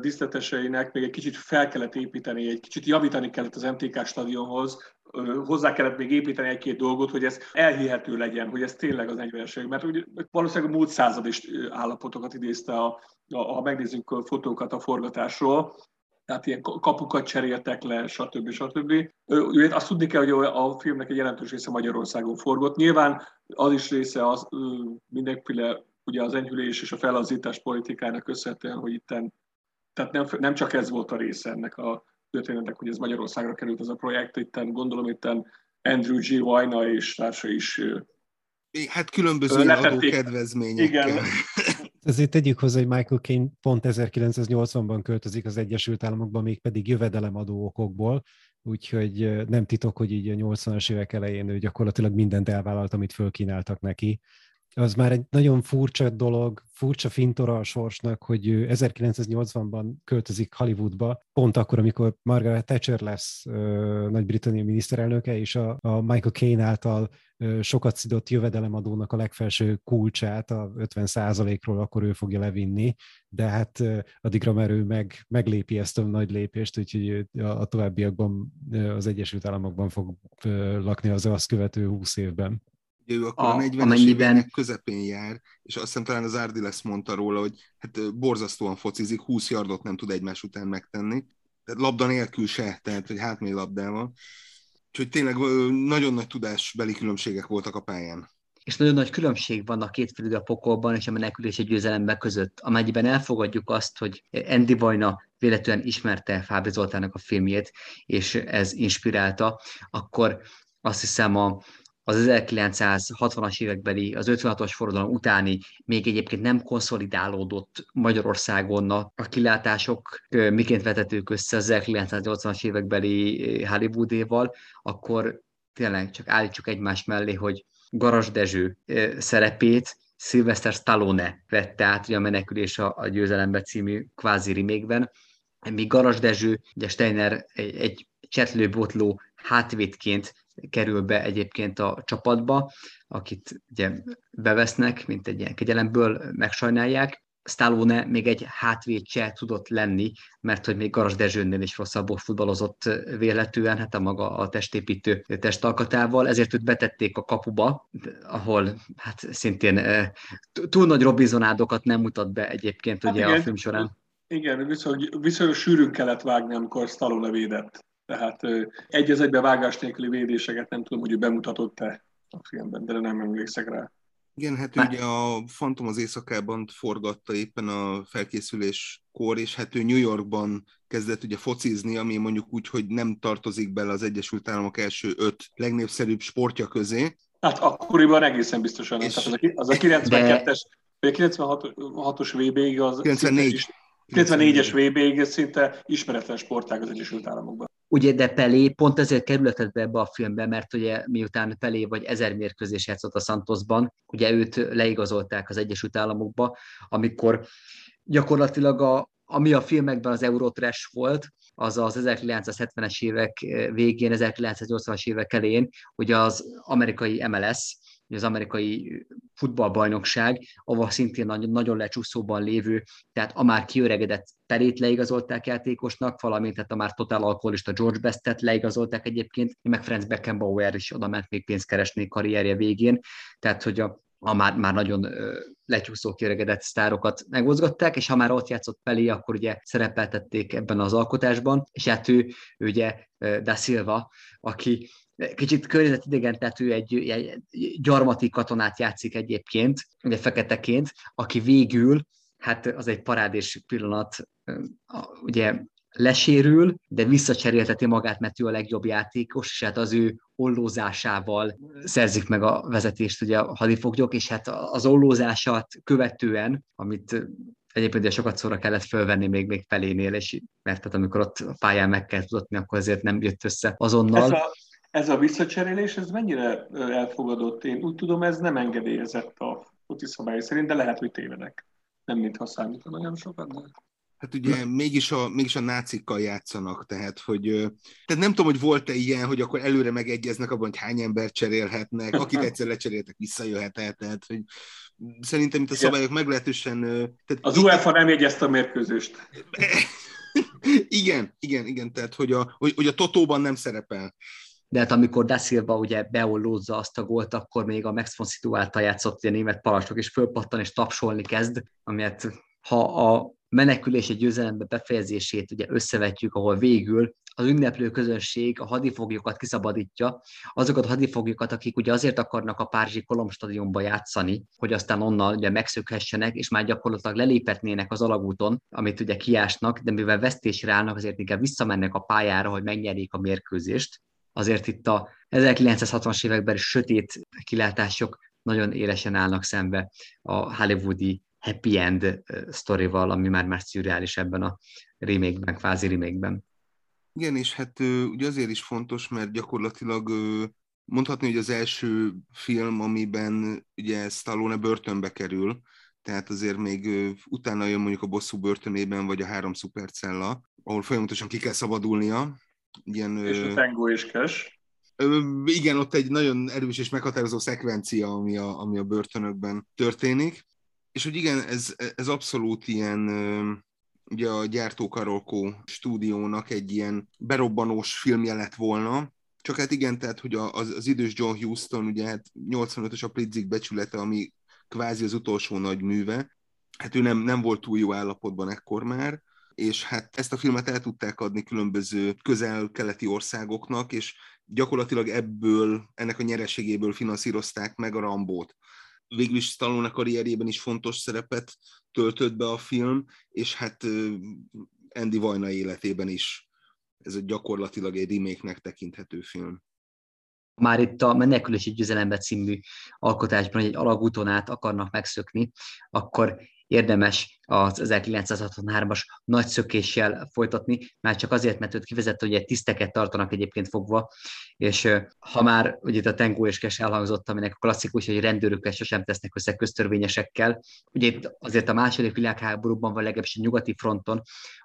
díszleteseinek még egy kicsit fel kellett építeni, egy kicsit javítani kellett az MTK stadionhoz, hozzá kellett még építeni egy-két dolgot, hogy ez elhihető legyen, hogy ez tényleg az 40 mert ugye, valószínűleg a múlt század is állapotokat idézte, a, a, ha megnézzük a fotókat a forgatásról, tehát ilyen kapukat cseréltek le, stb. stb. Ugye azt tudni kell, hogy a filmnek egy jelentős része Magyarországon forgott. Nyilván az is része az mindenféle ugye az enyhülés és a felazítás politikának köszönhetően, hogy itten, tehát nem, nem csak ez volt a része ennek a történetnek, hogy ez Magyarországra került ez a projekt, itten gondolom itten Andrew G. Vajna és társa is Hát különböző adókedvezményekkel. Igen. Ezért tegyük hozzá, hogy Michael Caine pont 1980-ban költözik az Egyesült Államokba, mégpedig jövedelemadó okokból, úgyhogy nem titok, hogy így a 80-as évek elején ő gyakorlatilag mindent elvállalt, amit fölkínáltak neki. Az már egy nagyon furcsa dolog, furcsa fintora a sorsnak, hogy ő 1980-ban költözik Hollywoodba, pont akkor, amikor Margaret Thatcher lesz Nagy-Britannia miniszterelnöke, és a, a Michael Caine által sokat szidott jövedelemadónak a legfelső kulcsát, a 50%-ról akkor ő fogja levinni, de hát addigra már ő meg, meglépi ezt a nagy lépést, úgyhogy a továbbiakban az Egyesült Államokban fog lakni az azt követő 20 évben. Ugye ő akkor a, a 40-es amennyiben... közepén jár, és azt hiszem talán az lesz mondta róla, hogy hát borzasztóan focizik, 20 yardot nem tud egymás után megtenni. tehát labda nélkül se, tehát hogy hát még labdával. Úgyhogy tényleg nagyon nagy tudásbeli különbségek voltak a pályán és nagyon nagy különbség van a két a pokolban és a menekülés egy győzelemben között. Amennyiben elfogadjuk azt, hogy Andy Vajna véletlenül ismerte Fábri Zoltának a filmjét, és ez inspirálta, akkor azt hiszem a, az 1960-as évekbeli, az 56-os forradalom utáni még egyébként nem konszolidálódott Magyarországon a kilátások miként vetetők össze az 1980-as évekbeli Hollywoodéval, akkor tényleg csak állítsuk egymás mellé, hogy Garas Dezső szerepét Sylvester Stallone vette át ugye a Menekülés a, a győzelembe című kvázi remékben, míg Garas Dezső, ugye Steiner egy, egy csetlőbotló hátvédként kerül be egyébként a csapatba, akit ugye bevesznek, mint egy ilyen kegyelemből megsajnálják, Stallone még egy hátvéd se tudott lenni, mert hogy még Garas Dezsőnél is rosszabbul futballozott véletően, hát a maga a testépítő testalkatával, ezért őt betették a kapuba, ahol hát szintén túl nagy robbizonádokat nem mutat be egyébként hát ugye igen, a film során. Igen, viszonylag, viszonylag sűrűn kellett vágni, amikor Stallone védett. Tehát egy az egybe vágás nélküli védéseket nem tudom, hogy ő bemutatott-e a filmben, de nem emlékszek rá. Igen, hát Már... ugye a Phantom az éjszakában forgatta éppen a felkészüléskor, és hát ő New Yorkban kezdett ugye focizni, ami mondjuk úgy, hogy nem tartozik bele az Egyesült Államok első öt legnépszerűbb sportja közé. Hát akkoriban egészen biztosan. És... Tehát az a, az a 92-es, de... 96-os VB-ig az... 94. 94-es VB-ig szinte ismeretlen sportág az Egyesült Államokban. Ugye, de Pelé pont ezért kerületett be ebbe a filmbe, mert ugye miután Pelé vagy ezer mérkőzés játszott a Santosban, ugye őt leigazolták az Egyesült Államokba, amikor gyakorlatilag a, ami a filmekben az Eurotrash volt, az az 1970-es évek végén, 1980-as évek elején, ugye az amerikai MLS, az amerikai futballbajnokság, ahol szintén nagyon, nagyon lecsúszóban lévő, tehát a már kiöregedett Perét leigazolták játékosnak, valamint tehát a már totál alkoholista George Bestet leigazolták egyébként, meg Franz Beckenbauer is oda ment még pénzt keresni karrierje végén, tehát hogy a, a már, már nagyon lecsúszó kiöregedett sztárokat megmozgatták, és ha már ott játszott Pelé, akkor ugye szerepeltették ebben az alkotásban, és hát ő, ő ugye Da Silva, aki kicsit környezetidegen, tehát egy, egy gyarmati katonát játszik egyébként, ugye feketeként, aki végül, hát az egy parádés pillanat, ugye lesérül, de visszacserélteti magát, mert ő a legjobb játékos, és hát az ő ollózásával szerzik meg a vezetést ugye a hadifoglyok, és hát az ollózását követően, amit egyébként sokat szóra kellett fölvenni még, még felénél, és mert tehát amikor ott pályán meg kell tudatni, akkor azért nem jött össze azonnal. Ez a, ez a visszacserélés, ez mennyire elfogadott? Én úgy tudom, ez nem engedélyezett a foci szabály szerint, de lehet, hogy tévedek. Nem mintha számítana olyan sokat, de... Hát ugye mégis a, mégis a nácikkal játszanak, tehát hogy tehát nem tudom, hogy volt-e ilyen, hogy akkor előre megegyeznek abban, hogy hány ember cserélhetnek, akit egyszer lecseréltek, visszajöhet el, tehát hogy szerintem itt a szabályok meglehetősen... Tehát az UEFA nem jegyezte a mérkőzést. igen, igen, igen, tehát hogy a, hogy, hogy a Totóban nem szerepel de hát amikor Da Silva ugye beollózza azt a gólt, akkor még a Max von Situ által játszott a német parancsnok is fölpattan és tapsolni kezd, amiért ha a menekülés egy győzelembe befejezését ugye összevetjük, ahol végül az ünneplő közönség a hadifoglyokat kiszabadítja, azokat a hadifoglyokat, akik ugye azért akarnak a Párizsi Kolom stadionba játszani, hogy aztán onnan ugye megszökhessenek, és már gyakorlatilag lelépetnének az alagúton, amit ugye kiásnak, de mivel vesztésre állnak, azért inkább visszamennek a pályára, hogy megnyerjék a mérkőzést azért itt a 1960-as években sötét kilátások nagyon élesen állnak szembe a hollywoodi happy end sztorival, ami már már szürreális ebben a remake-ben, kvázi remake Igen, és hát ugye azért is fontos, mert gyakorlatilag mondhatni, hogy az első film, amiben ugye Stallone börtönbe kerül, tehát azért még utána jön mondjuk a bosszú börtönében, vagy a három szupercella, ahol folyamatosan ki kell szabadulnia, Ilyen, és a Tango és Cash. Igen, ott egy nagyon erős és meghatározó szekvencia, ami a, ami a börtönökben történik. És hogy igen, ez, ez abszolút ilyen, ugye a gyártó Karolkó stúdiónak egy ilyen berobbanós filmje lett volna, csak hát igen, tehát hogy az, az idős John Huston, ugye hát 85-ös a Pritzik becsülete, ami kvázi az utolsó nagy műve, hát ő nem, nem volt túl jó állapotban ekkor már, és hát ezt a filmet el tudták adni különböző közel-keleti országoknak, és gyakorlatilag ebből, ennek a nyereségéből finanszírozták meg a Rambót. Végül is Stallone karrierjében is fontos szerepet töltött be a film, és hát Andy Vajna életében is ez gyakorlatilag egy remake-nek tekinthető film már itt a Menekülési Győzelembe című alkotásban, hogy egy alagúton át akarnak megszökni, akkor érdemes az 1963-as nagy szökéssel folytatni, már csak azért, mert őt kivezett, hogy egy tiszteket tartanak egyébként fogva, és ha már ugye itt a Tengó és Kes elhangzott, aminek a klasszikus, hogy rendőröket sosem tesznek össze köztörvényesekkel, ugye itt azért a második világháborúban, vagy legalábbis a nyugati fronton,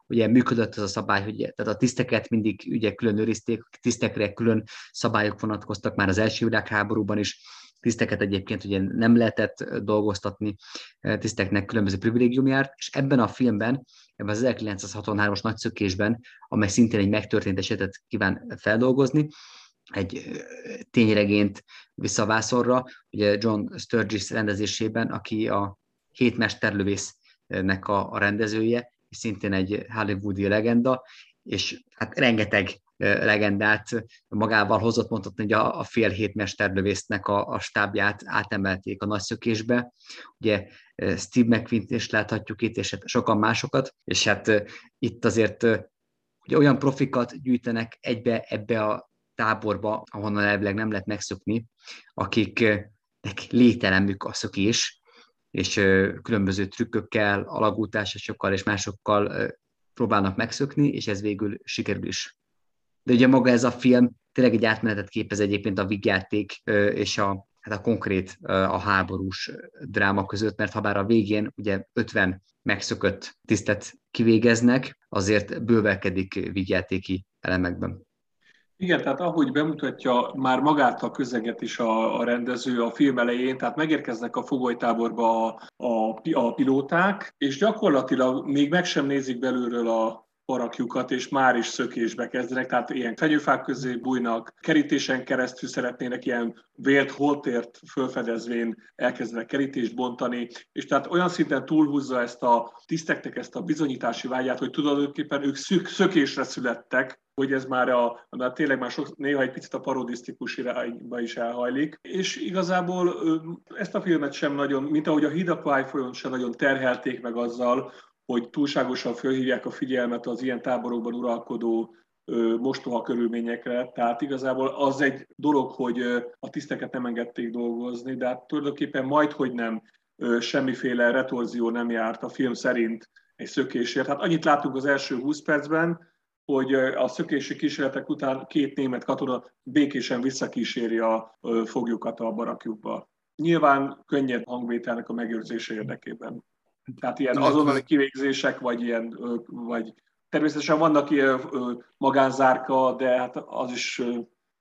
ugye működött az a szabály, hogy tehát a tiszteket mindig ugye külön őrizték, tisztekre külön szabályok vonatkoztak már az első világháborúban is, tiszteket egyébként ugye nem lehetett dolgoztatni, tiszteknek különböző privilégium járt, és ebben a filmben, ebben az 1963-as nagyszökésben, amely szintén egy megtörtént esetet kíván feldolgozni, egy tényregényt visszavászorra, ugye John Sturgis rendezésében, aki a Hét mesterlövésznek a, a rendezője, és szintén egy hollywoodi legenda, és hát rengeteg legendát magával hozott, mondhatni, hogy a, a fél hét mesterlövésznek a, a stábját átemelték a nagyszökésbe. Ugye Steve McQueen is láthatjuk itt, és hát sokan másokat, és hát itt azért ugye olyan profikat gyűjtenek egybe ebbe a táborba, ahonnan elvileg nem lehet megszökni, akiknek lételemük a szökés, és különböző trükkökkel, alagútásokkal és másokkal próbálnak megszökni, és ez végül sikerül is de ugye maga ez a film tényleg egy átmenetet képez egyébként a vigyáték és a, hát a konkrét a háborús dráma között, mert ha bár a végén ugye 50 megszökött tisztet kivégeznek, azért bővelkedik vigyátéki elemekben. Igen, tehát ahogy bemutatja már magát a közeget is a, a rendező a film elején, tehát megérkeznek a fogolytáborba a, a, a pilóták, és gyakorlatilag még meg sem nézik belülről a, parakjukat, és már is szökésbe kezdenek, tehát ilyen fenyőfák közé bújnak, kerítésen keresztül szeretnének ilyen vélt holtért fölfedezvén elkezdenek kerítést bontani, és tehát olyan szinten túlhúzza ezt a tiszteknek ezt a bizonyítási vágyát, hogy tulajdonképpen ők szük, szökésre születtek, hogy ez már, a, már tényleg már sok, néha egy picit a parodisztikus irányba is elhajlik. És igazából ezt a filmet sem nagyon, mint ahogy a Hidapály folyón sem nagyon terhelték meg azzal, hogy túlságosan fölhívják a figyelmet az ilyen táborokban uralkodó mostoha körülményekre. Tehát igazából az egy dolog, hogy a tiszteket nem engedték dolgozni, de hát tulajdonképpen majd, hogy nem, semmiféle retorzió nem járt a film szerint egy szökésért. Hát annyit látunk az első 20 percben, hogy a szökési kísérletek után két német katona békésen visszakíséri a foglyokat a barakjukba. Nyilván könnyed hangvételnek a megőrzése érdekében. Tehát ilyen azonnali kivégzések, vagy ilyen, vagy természetesen vannak ilyen magánzárka, de hát az is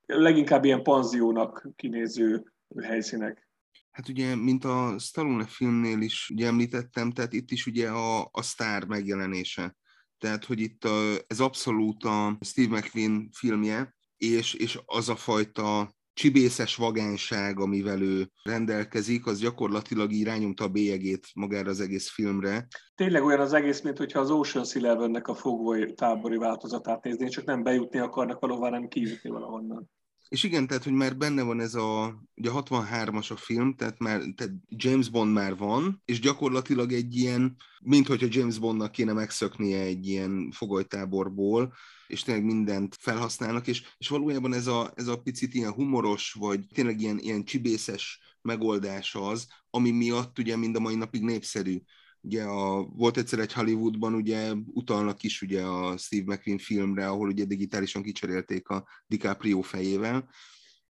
leginkább ilyen panziónak kinéző helyszínek. Hát ugye, mint a Stallone filmnél is ugye említettem, tehát itt is ugye a, a sztár megjelenése. Tehát, hogy itt a, ez abszolút a Steve McQueen filmje, és, és az a fajta csibészes vagányság, amivel ő rendelkezik, az gyakorlatilag irányomta a bélyegét magára az egész filmre. Tényleg olyan az egész, mint hogyha az Ocean's Eleven-nek a fogvoly tábori változatát nézni, csak nem bejutni akarnak valahová, hanem kijutni valahonnan. És igen, tehát, hogy már benne van ez a, ugye 63-as a film, tehát már tehát James Bond már van, és gyakorlatilag egy ilyen, mint hogyha James Bondnak kéne megszöknie egy ilyen fogolytáborból, és tényleg mindent felhasználnak, és, és valójában ez a, ez a picit ilyen humoros, vagy tényleg ilyen, ilyen csibészes megoldás az, ami miatt ugye mind a mai napig népszerű. Ugye a, volt egyszer egy Hollywoodban, ugye utalnak is ugye a Steve McQueen filmre, ahol ugye digitálisan kicserélték a DiCaprio fejével,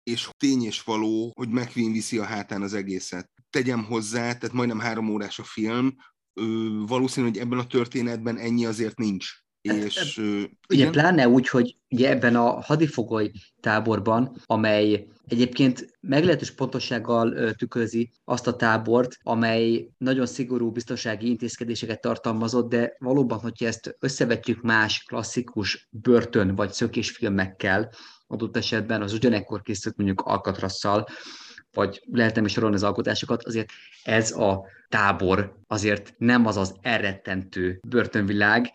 és tény és való, hogy McQueen viszi a hátán az egészet. Tegyem hozzá, tehát majdnem három órás a film, valószínű, hogy ebben a történetben ennyi azért nincs és, ugye igen? pláne úgy, hogy ugye ebben a hadifogoly táborban, amely egyébként meglehetős pontossággal tükrözi azt a tábort, amely nagyon szigorú biztonsági intézkedéseket tartalmazott, de valóban, hogyha ezt összevetjük más klasszikus börtön vagy szökésfilmekkel, adott esetben az ugyanekkor készült mondjuk Alcatrasszal, vagy lehet nem is sorolni az alkotásokat, azért ez a tábor azért nem az az elrettentő börtönvilág,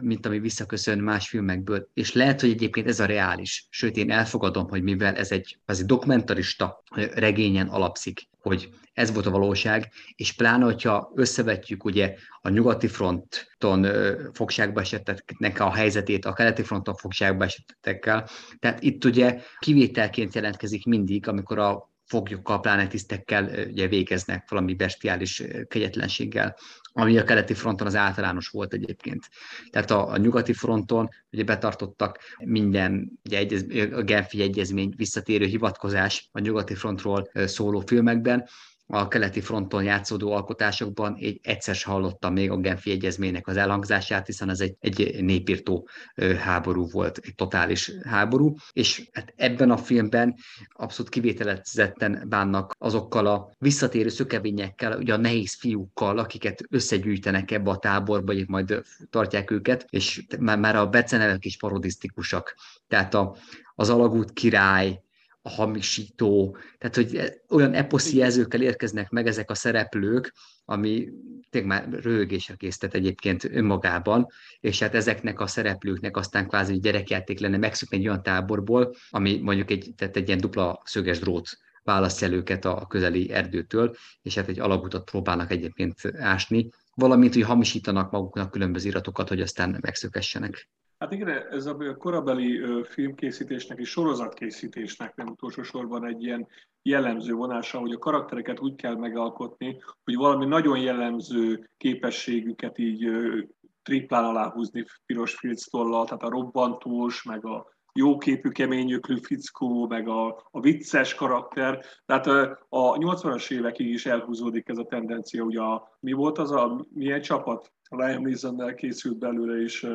mint ami visszaköszön más filmekből. És lehet, hogy egyébként ez a reális. Sőt, én elfogadom, hogy mivel ez egy, ez egy dokumentarista regényen alapszik, hogy ez volt a valóság, és pláne, hogyha összevetjük ugye a nyugati fronton fogságba esetteknek a helyzetét a keleti fronton fogságba esettekkel, tehát itt ugye kivételként jelentkezik mindig, amikor a foglyokkal, pláne tisztekkel ugye végeznek valami bestiális kegyetlenséggel, ami a keleti fronton az általános volt egyébként. Tehát a, a nyugati fronton ugye betartottak minden ugye egyez, a Genfi egyezmény visszatérő hivatkozás a nyugati frontról szóló filmekben, a keleti fronton játszódó alkotásokban egy egyszer hallottam még a Genfi egyezménynek az elhangzását, hiszen ez egy, egy népírtó háború volt, egy totális háború, és hát ebben a filmben abszolút kivételezetten bánnak azokkal a visszatérő szökevényekkel, ugye a nehéz fiúkkal, akiket összegyűjtenek ebbe a táborba, vagy majd tartják őket, és már, már a becenevek is parodisztikusak. Tehát a, az alagút király, a hamisító, tehát hogy olyan eposzi jelzőkkel érkeznek meg ezek a szereplők, ami tényleg már röhögésre készített egyébként önmagában, és hát ezeknek a szereplőknek aztán kvázi gyerekjáték lenne megszokni egy olyan táborból, ami mondjuk egy, tehát egy ilyen dupla szöges drót választja el őket a közeli erdőtől, és hát egy alagutat próbálnak egyébként ásni, valamint, hogy hamisítanak maguknak különböző iratokat, hogy aztán megszökessenek. Hát igen, ez a korabeli filmkészítésnek és sorozatkészítésnek nem utolsó sorban egy ilyen jellemző vonása, hogy a karaktereket úgy kell megalkotni, hogy valami nagyon jellemző képességüket így triplán aláhúzni piros filctollal, tehát a robbantós, meg a jóképű, keményöklű fickó, meg a, a vicces karakter. Tehát a 80-as évekig is elhúzódik ez a tendencia. Ugye a, mi volt az a, milyen csapat? Liam készült belőle is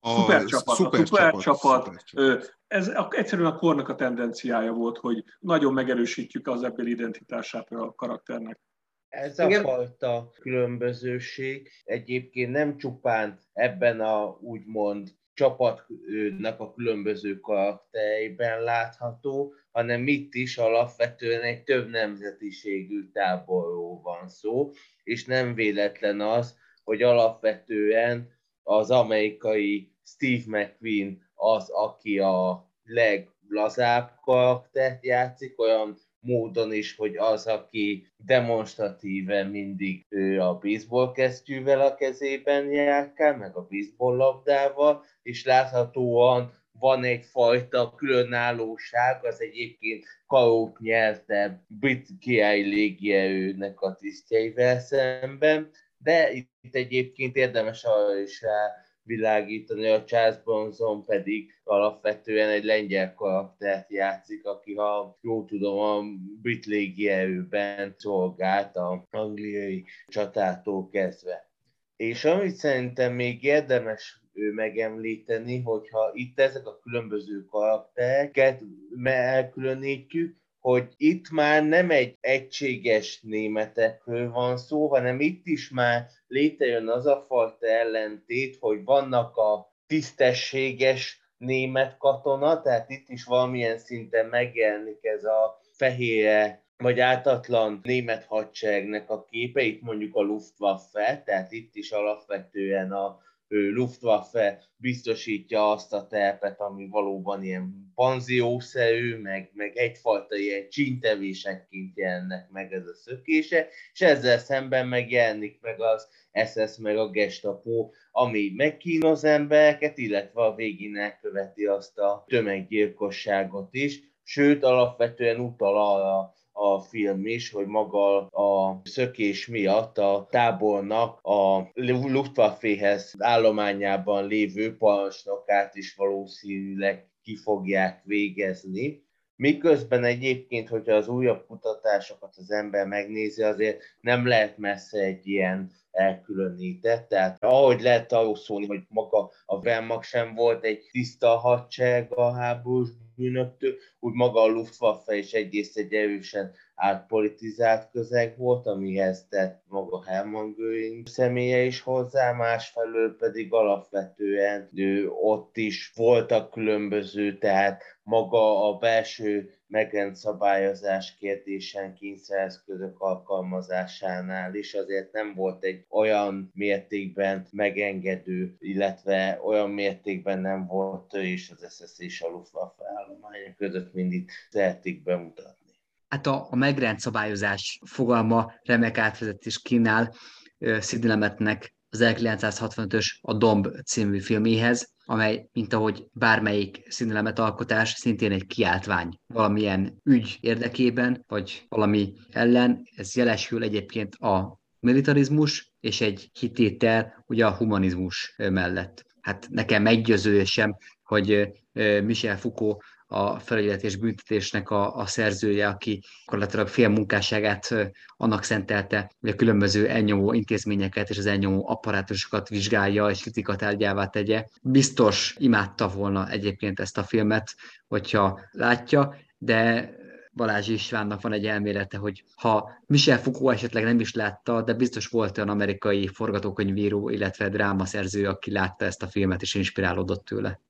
a szuper csapat. Szuper, a szuper csapat. csapat. csapat. Ez egyszerűen a kornak a tendenciája volt, hogy nagyon megerősítjük az ebből identitását a karakternek. Ez a Igen. fajta különbözőség egyébként nem csupán ebben a úgymond csapatnak a különböző karaktereiben látható, hanem itt is alapvetően egy több nemzetiségű táborról van szó, és nem véletlen az, hogy alapvetően az amerikai Steve McQueen az, aki a leglazább karaktert játszik, olyan módon is, hogy az, aki demonstratíven mindig ő a baseball kesztyűvel a kezében járkál, meg a baseball labdával, és láthatóan van egyfajta különállóság, az egyébként karót nyerte brit király légierőnek a tisztjeivel szemben, de itt egyébként érdemes arra is rá világítani, a Charles Bronson pedig alapvetően egy lengyel karaktert játszik, aki, ha jól tudom, a brit légierőben szolgált a angliai csatától kezdve. És amit szerintem még érdemes megemlíteni, hogyha itt ezek a különböző karaktereket elkülönítjük, hogy itt már nem egy egységes németekről van szó, hanem itt is már létrejön az a fajta ellentét, hogy vannak a tisztességes német katona, tehát itt is valamilyen szinten megjelenik ez a fehére vagy áltatlan német hadseregnek a képe, itt mondjuk a Luftwaffe, tehát itt is alapvetően a Luftwaffe biztosítja azt a terpet, ami valóban ilyen panziószerű, meg, meg egyfajta ilyen csintevésekként jelennek meg ez a szökése, és ezzel szemben megjelenik meg az SS meg a Gestapo, ami megkínoz embereket, illetve a végén elköveti azt a tömeggyilkosságot is, sőt alapvetően utal arra a film is, hogy maga a szökés miatt a tábornak a Luftwaffe-hez állományában lévő parancsnokát is valószínűleg ki fogják végezni. Miközben egyébként, hogyha az újabb kutatásokat az ember megnézi, azért nem lehet messze egy ilyen elkülönített. Tehát ahogy lehet arról szólni, hogy maga a Wehrmacht sem volt egy tiszta hadsereg a háborús bűnöktől, úgy maga a Luftwaffe is egyrészt egy erősen átpolitizált közeg volt, amihez tett maga Hermann Göring személye is hozzá, másfelől pedig alapvetően ő, ott is voltak különböző, tehát maga a belső megrend szabályozás kérdésen kényszereszközök alkalmazásánál is azért nem volt egy olyan mértékben megengedő, illetve olyan mértékben nem volt törés az SS és a Luftwaffe állománya között, mint itt szeretik bemutatni. Hát a, a megrendszabályozás fogalma remek átvezetés kínál Sidney az 1965-ös A Domb című filméhez, amely, mint ahogy bármelyik színelemet alkotás, szintén egy kiáltvány valamilyen ügy érdekében, vagy valami ellen. Ez jelesül egyébként a militarizmus és egy hitétel ugye a humanizmus mellett. Hát nekem meggyőződésem, hogy Michel Foucault a felügyelet és büntetésnek a, a szerzője, aki gyakorlatilag fél munkásságát annak szentelte, hogy a különböző elnyomó intézményeket és az elnyomó apparátusokat vizsgálja és kritikatárgyává tegye. Biztos imádta volna egyébként ezt a filmet, hogyha látja, de Balázs Istvánnak van egy elmélete, hogy ha Michel Foucault esetleg nem is látta, de biztos volt olyan amerikai forgatókönyvíró, illetve drámaszerző, aki látta ezt a filmet és inspirálódott tőle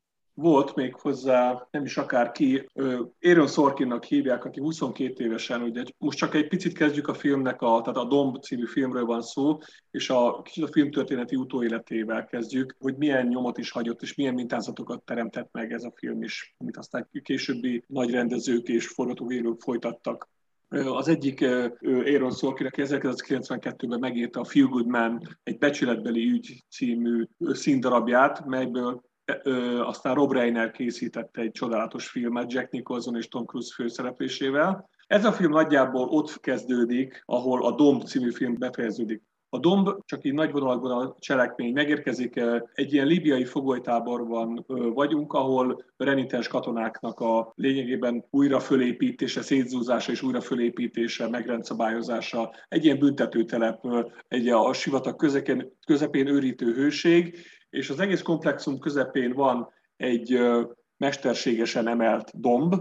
volt még hozzá, nem is akárki, Aaron Sorkinnak hívják, aki 22 évesen, ugye most csak egy picit kezdjük a filmnek, a, tehát a Domb című filmről van szó, és a kicsit a filmtörténeti utóéletével kezdjük, hogy milyen nyomot is hagyott, és milyen mintázatokat teremtett meg ez a film is, amit aztán későbbi nagy rendezők és forgatóírók folytattak. Az egyik Aaron Sorkin, aki 1992-ben megírta a Feel Good Man, egy becsületbeli ügy című színdarabját, melyből aztán Rob Reiner készítette egy csodálatos filmet Jack Nicholson és Tom Cruise főszereplésével. Ez a film nagyjából ott kezdődik, ahol a Domb című film befejeződik. A Domb, csak így nagy vonalakban a cselekmény megérkezik, egy ilyen libiai fogolytáborban vagyunk, ahol renitens katonáknak a lényegében újra fölépítése, szétzúzása és újra fölépítése, megrendszabályozása, egy ilyen büntetőtelep, egy a sivatag közepén őrítő hőség, és az egész komplexum közepén van egy mesterségesen emelt domb,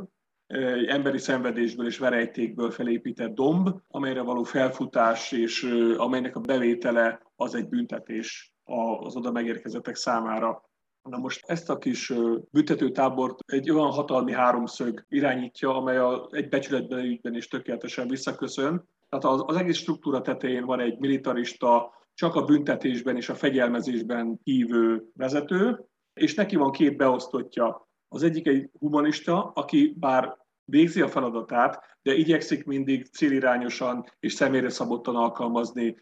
emberi szenvedésből és verejtékből felépített domb, amelyre való felfutás és amelynek a bevétele az egy büntetés az oda megérkezettek számára. Na most ezt a kis büntetőtábort egy olyan hatalmi háromszög irányítja, amely a, egy becsületben ügyben is tökéletesen visszaköszön. Tehát az, az egész struktúra tetején van egy militarista, csak a büntetésben és a fegyelmezésben hívő vezető, és neki van két beosztottja. Az egyik egy humanista, aki bár végzi a feladatát, de igyekszik mindig célirányosan és személyre szabottan alkalmazni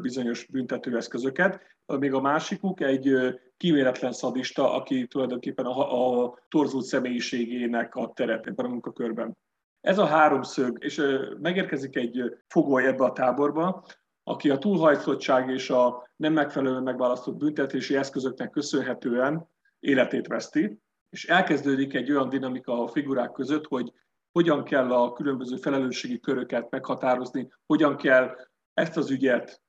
bizonyos büntetőeszközöket. Még a másikuk egy kíméletlen szadista, aki tulajdonképpen a, a torzult személyiségének a terep ebben a munkakörben. Ez a háromszög, és megérkezik egy fogoly ebbe a táborba, aki a túlhajtottság és a nem megfelelően megválasztott büntetési eszközöknek köszönhetően életét veszti, és elkezdődik egy olyan dinamika a figurák között, hogy hogyan kell a különböző felelősségi köröket meghatározni, hogyan kell ezt az ügyet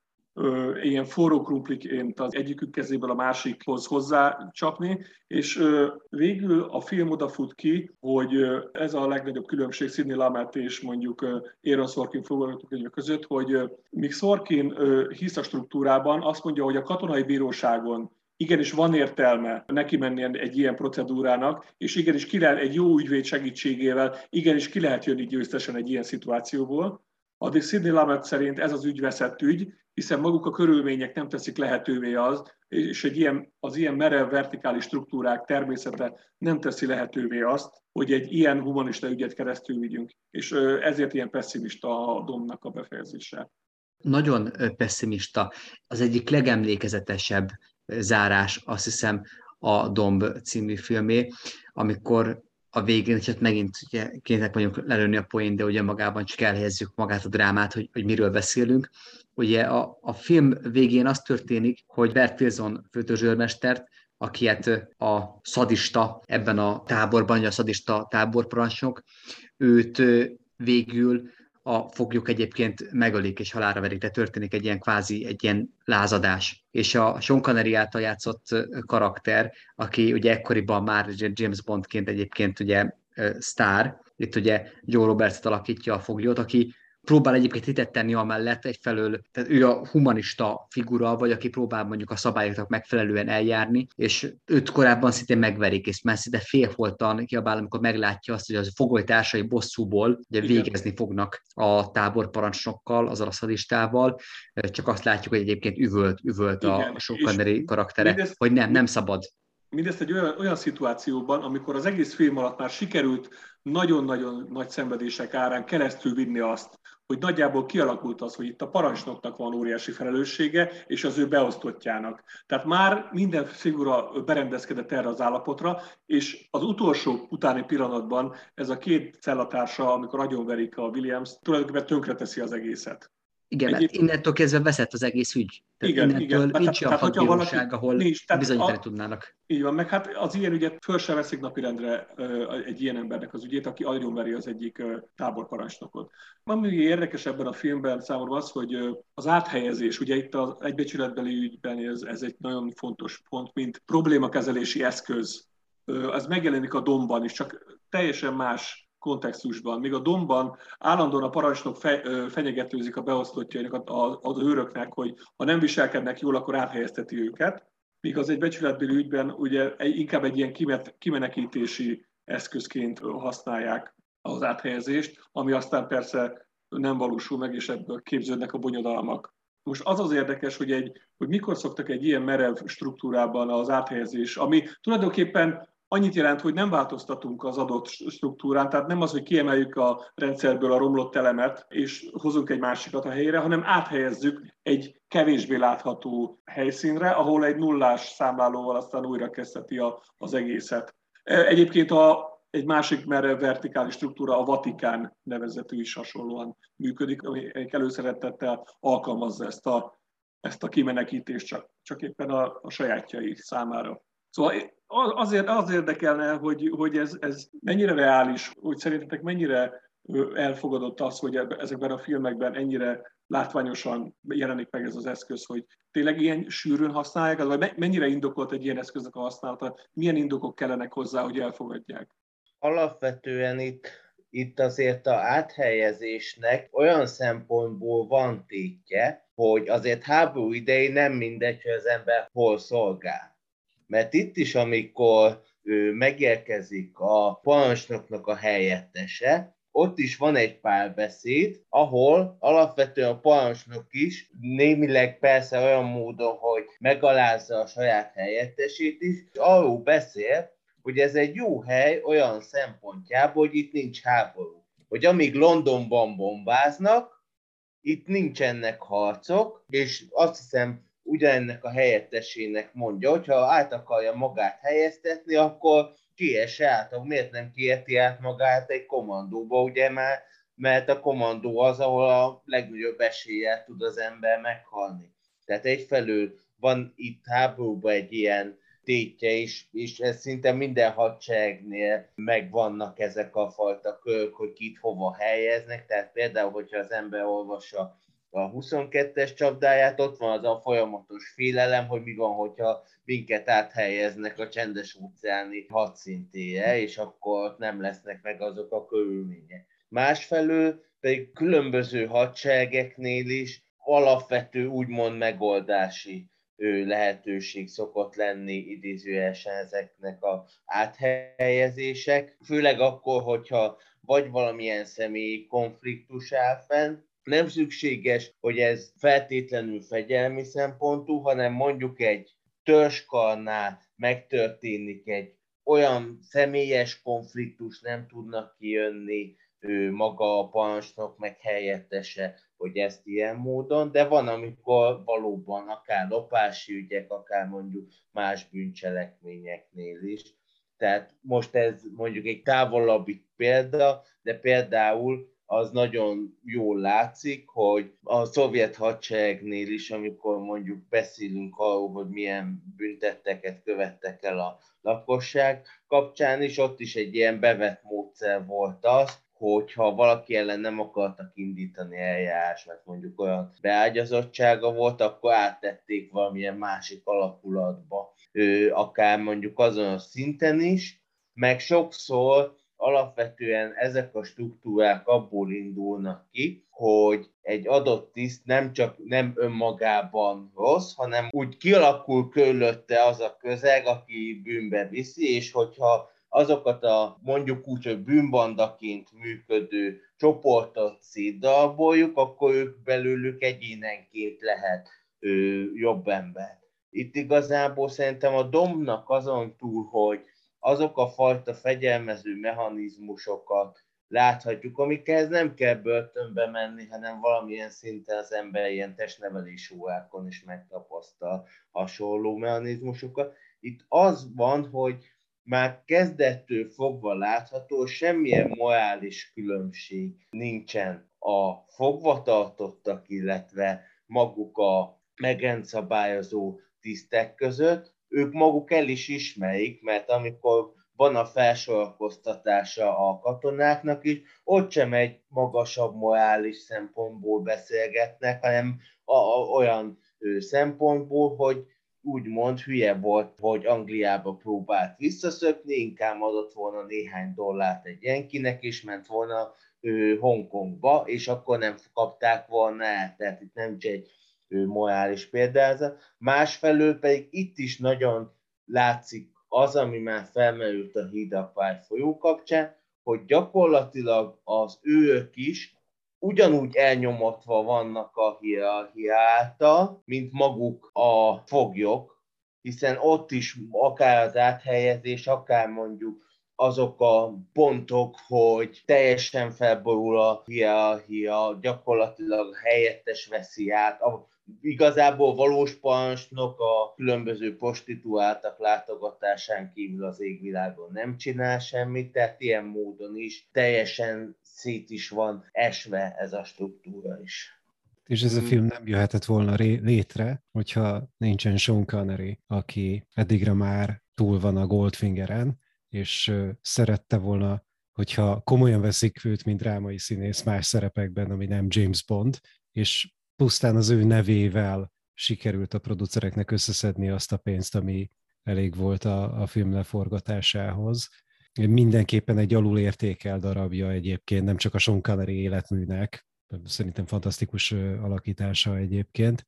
ilyen forró krumpliként az egyikük kezéből a másikhoz hozzácsapni, és végül a film odafut ki, hogy ez a legnagyobb különbség Sidney Lamet és mondjuk Aaron Sorkin forgatókönyve között, hogy míg Sorkin hisz a struktúrában, azt mondja, hogy a katonai bíróságon igenis van értelme neki menni egy ilyen procedúrának, és igenis ki lehet egy jó ügyvéd segítségével, igenis ki lehet jönni győztesen egy ilyen szituációból. Addig Sidney Lamet szerint ez az ügy veszett ügy, hiszen maguk a körülmények nem teszik lehetővé az, és egy ilyen, az ilyen merev vertikális struktúrák természete nem teszi lehetővé azt, hogy egy ilyen humanista ügyet keresztül vigyünk. És ezért ilyen pessimista a domnak a befejezése. Nagyon pessimista. Az egyik legemlékezetesebb zárás, azt hiszem, a Domb című filmé, amikor a végén, és hát megint ugye, kénytek vagyunk lelőni a poén, de ugye magában csak elhelyezzük magát a drámát, hogy, hogy miről beszélünk. Ugye a, a film végén az történik, hogy Bert Wilson főtörzsőrmestert, aki hát a szadista ebben a táborban, a szadista táborparancsnok, őt végül a foglyok egyébként megölik és halára verik, de történik egy ilyen kvázi, egy ilyen lázadás. És a Sean Connery által játszott karakter, aki ugye ekkoriban már James Bondként egyébként ugye sztár. Itt ugye Joe Roberts alakítja a foglyot, aki próbál egyébként hitet tenni amellett egyfelől, tehát ő a humanista figura, vagy aki próbál mondjuk a szabályoknak megfelelően eljárni, és őt korábban szintén megverik, és már szinte félholtan kiabál, amikor meglátja azt, hogy az fogolytársai bosszúból ugye végezni fognak a táborparancsnokkal, az a szadistával, csak azt látjuk, hogy egyébként üvölt, üvölt Igen, a Sean karaktere, mindez, hogy nem, nem szabad. Mindezt egy olyan, olyan szituációban, amikor az egész film alatt már sikerült nagyon-nagyon nagy szenvedések árán keresztül vinni azt, hogy nagyjából kialakult az, hogy itt a parancsnoknak van óriási felelőssége, és az ő beosztottjának. Tehát már minden figura berendezkedett erre az állapotra, és az utolsó utáni pillanatban ez a két cellatársa, amikor agyonverik a Williams, tulajdonképpen tönkreteszi az egészet. Igen, mert innentől kezdve veszett az egész ügy. Tehát igen, innentől igen. nincs olyan hadbíróság, ahol nincs, bizonyítani a, tudnának. Így van, meg hát az ilyen ügyet föl sem veszik napirendre egy ilyen embernek az ügyét, aki agyonveri az egyik táborparancsnokot. Ami érdekes ebben a filmben számomra az, hogy az áthelyezés, ugye itt az egybecsületbeli ügyben ez, ez egy nagyon fontos pont, mint problémakezelési eszköz. Ez megjelenik a domban is, csak teljesen más kontextusban. Míg a domban állandóan a parancsnok fe, fenyegetőzik a beosztottjainak, az őröknek, hogy ha nem viselkednek jól, akkor áthelyezteti őket. Míg az egy becsületbeli ügyben ugye inkább egy ilyen kimet, kimenekítési eszközként használják az áthelyezést, ami aztán persze nem valósul meg, és ebből képződnek a bonyodalmak. Most az az érdekes, hogy, egy, hogy mikor szoktak egy ilyen merev struktúrában az áthelyezés, ami tulajdonképpen annyit jelent, hogy nem változtatunk az adott struktúrán, tehát nem az, hogy kiemeljük a rendszerből a romlott elemet, és hozunk egy másikat a helyére, hanem áthelyezzük egy kevésbé látható helyszínre, ahol egy nullás számlálóval aztán újra kezdheti az egészet. E, egyébként a, egy másik merre vertikális struktúra, a Vatikán nevezetű is hasonlóan működik, ami előszeretettel alkalmazza ezt a, ezt a kimenekítést csak, csak éppen a, a sajátjai számára. Szóval azért az érdekelne, hogy, hogy ez, ez mennyire reális, hogy szerintetek mennyire elfogadott az, hogy ezekben a filmekben ennyire látványosan jelenik meg ez az eszköz, hogy tényleg ilyen sűrűn használják, vagy mennyire indokolt egy ilyen eszköznek a használata, milyen indokok kellenek hozzá, hogy elfogadják? Alapvetően itt, itt azért a áthelyezésnek olyan szempontból van tétje, hogy azért háború idején nem mindegy, hogy az ember hol szolgál mert itt is, amikor ő megérkezik a parancsnoknak a helyettese, ott is van egy párbeszéd, ahol alapvetően a parancsnok is némileg persze olyan módon, hogy megalázza a saját helyettesét is, és arról beszél, hogy ez egy jó hely olyan szempontjából, hogy itt nincs háború. Hogy amíg Londonban bombáznak, itt nincsenek harcok, és azt hiszem ugyanennek a helyettesének mondja, hogyha át akarja magát helyeztetni, akkor kiesse át, miért nem kieti át magát egy kommandóba, ugye már, mert a kommandó az, ahol a legnagyobb eséllyel tud az ember meghalni. Tehát egyfelől van itt háborúban egy ilyen tétje is, és ez szinte minden hadseregnél megvannak ezek a fajta körök, hogy kit hova helyeznek, tehát például, hogyha az ember olvassa a 22-es csapdáját, ott van az a folyamatos félelem, hogy mi van, hogyha minket áthelyeznek a csendes óceáni hadszintére, és akkor ott nem lesznek meg azok a körülmények. Másfelől pedig különböző hadseregeknél is alapvető úgymond megoldási lehetőség szokott lenni idézőesen ezeknek a áthelyezések, főleg akkor, hogyha vagy valamilyen személyi konfliktus áll fenn, nem szükséges, hogy ez feltétlenül fegyelmi szempontú, hanem mondjuk egy törzskarnál megtörténik egy olyan személyes konfliktus, nem tudnak kijönni ő maga a parancsnok, meg helyettese, hogy ezt ilyen módon, de van, amikor valóban akár lopási ügyek, akár mondjuk más bűncselekményeknél is. Tehát most ez mondjuk egy távolabbi példa, de például az nagyon jól látszik, hogy a szovjet hadseregnél is, amikor mondjuk beszélünk arról, hogy milyen büntetteket követtek el a lakosság kapcsán is, ott is egy ilyen bevett módszer volt az, hogyha valaki ellen nem akartak indítani eljárás, mert mondjuk olyan beágyazottsága volt, akkor áttették valamilyen másik alakulatba, akár mondjuk azon a szinten is, meg sokszor alapvetően ezek a struktúrák abból indulnak ki, hogy egy adott tiszt nem csak nem önmagában rossz, hanem úgy kialakul körülötte az a közeg, aki bűnbe viszi, és hogyha azokat a mondjuk úgy, hogy bűnbandaként működő csoportot szétdalboljuk, akkor ők belőlük egyénenként lehet ő, jobb ember. Itt igazából szerintem a dombnak azon túl, hogy azok a fajta fegyelmező mechanizmusokat láthatjuk, amikhez nem kell börtönbe menni, hanem valamilyen szinten az ember ilyen testnevelés órákon is megtapasztal hasonló mechanizmusokat. Itt az van, hogy már kezdettől fogva látható, semmilyen morális különbség nincsen a fogvatartottak, illetve maguk a megrendszabályozó tisztek között, ők maguk el is ismerik, mert amikor van a felsorakoztatása a katonáknak is, ott sem egy magasabb morális szempontból beszélgetnek, hanem a, a, olyan szempontból, hogy úgymond hülye volt, hogy Angliába próbált visszaszökni, inkább adott volna néhány dollárt egy Jenkinek, és ment volna ő, Hongkongba, és akkor nem kapták volna el. Tehát itt nem csak egy morális példázat. Másfelől pedig itt is nagyon látszik az, ami már felmerült a Hídapály folyó kapcsán, hogy gyakorlatilag az ők is ugyanúgy elnyomatva vannak a hierarchia által, mint maguk a foglyok, hiszen ott is akár az áthelyezés, akár mondjuk azok a pontok, hogy teljesen felborul a hierarchia, gyakorlatilag helyettes veszi át, igazából valós parancsnok a különböző prostituáltak látogatásán kívül az égvilágon nem csinál semmit, tehát ilyen módon is teljesen szét is van esve ez a struktúra is. És ez a film nem jöhetett volna ré- létre, hogyha nincsen Sean Connery, aki eddigre már túl van a Goldfingeren, és szerette volna, hogyha komolyan veszik őt, mint drámai színész más szerepekben, ami nem James Bond, és pusztán az ő nevével sikerült a producereknek összeszedni azt a pénzt, ami elég volt a, a film leforgatásához. Mindenképpen egy alulértékel darabja egyébként, nem csak a Sean Connery életműnek, szerintem fantasztikus alakítása egyébként,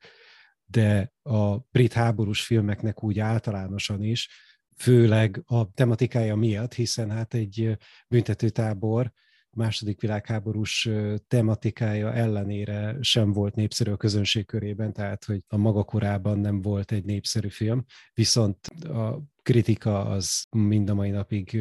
de a brit háborús filmeknek úgy általánosan is, főleg a tematikája miatt, hiszen hát egy büntetőtábor második világháborús tematikája ellenére sem volt népszerű a közönség körében, tehát hogy a maga korában nem volt egy népszerű film, viszont a kritika az mind a mai napig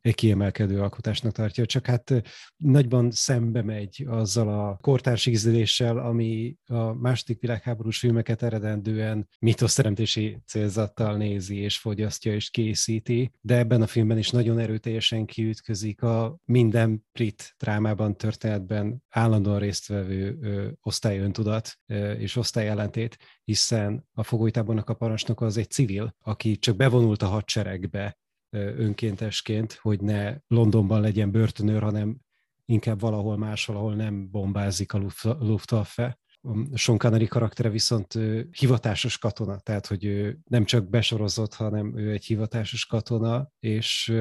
egy kiemelkedő alkotásnak tartja, csak hát nagyban szembe megy azzal a kortárs ízléssel, ami a második világháborús filmeket eredendően mitoszteremtési célzattal nézi és fogyasztja és készíti, de ebben a filmben is nagyon erőteljesen kiütközik a minden brit drámában, történetben állandóan résztvevő osztályöntudat és osztályellentét, hiszen a fogolytábornak a parancsnoka az egy civil, aki csak bevonult a hadseregbe önkéntesként, hogy ne Londonban legyen börtönőr, hanem inkább valahol máshol, ahol nem bombázik a Luftwaffe. A Sean Connery karaktere viszont hivatásos katona, tehát hogy ő nem csak besorozott, hanem ő egy hivatásos katona, és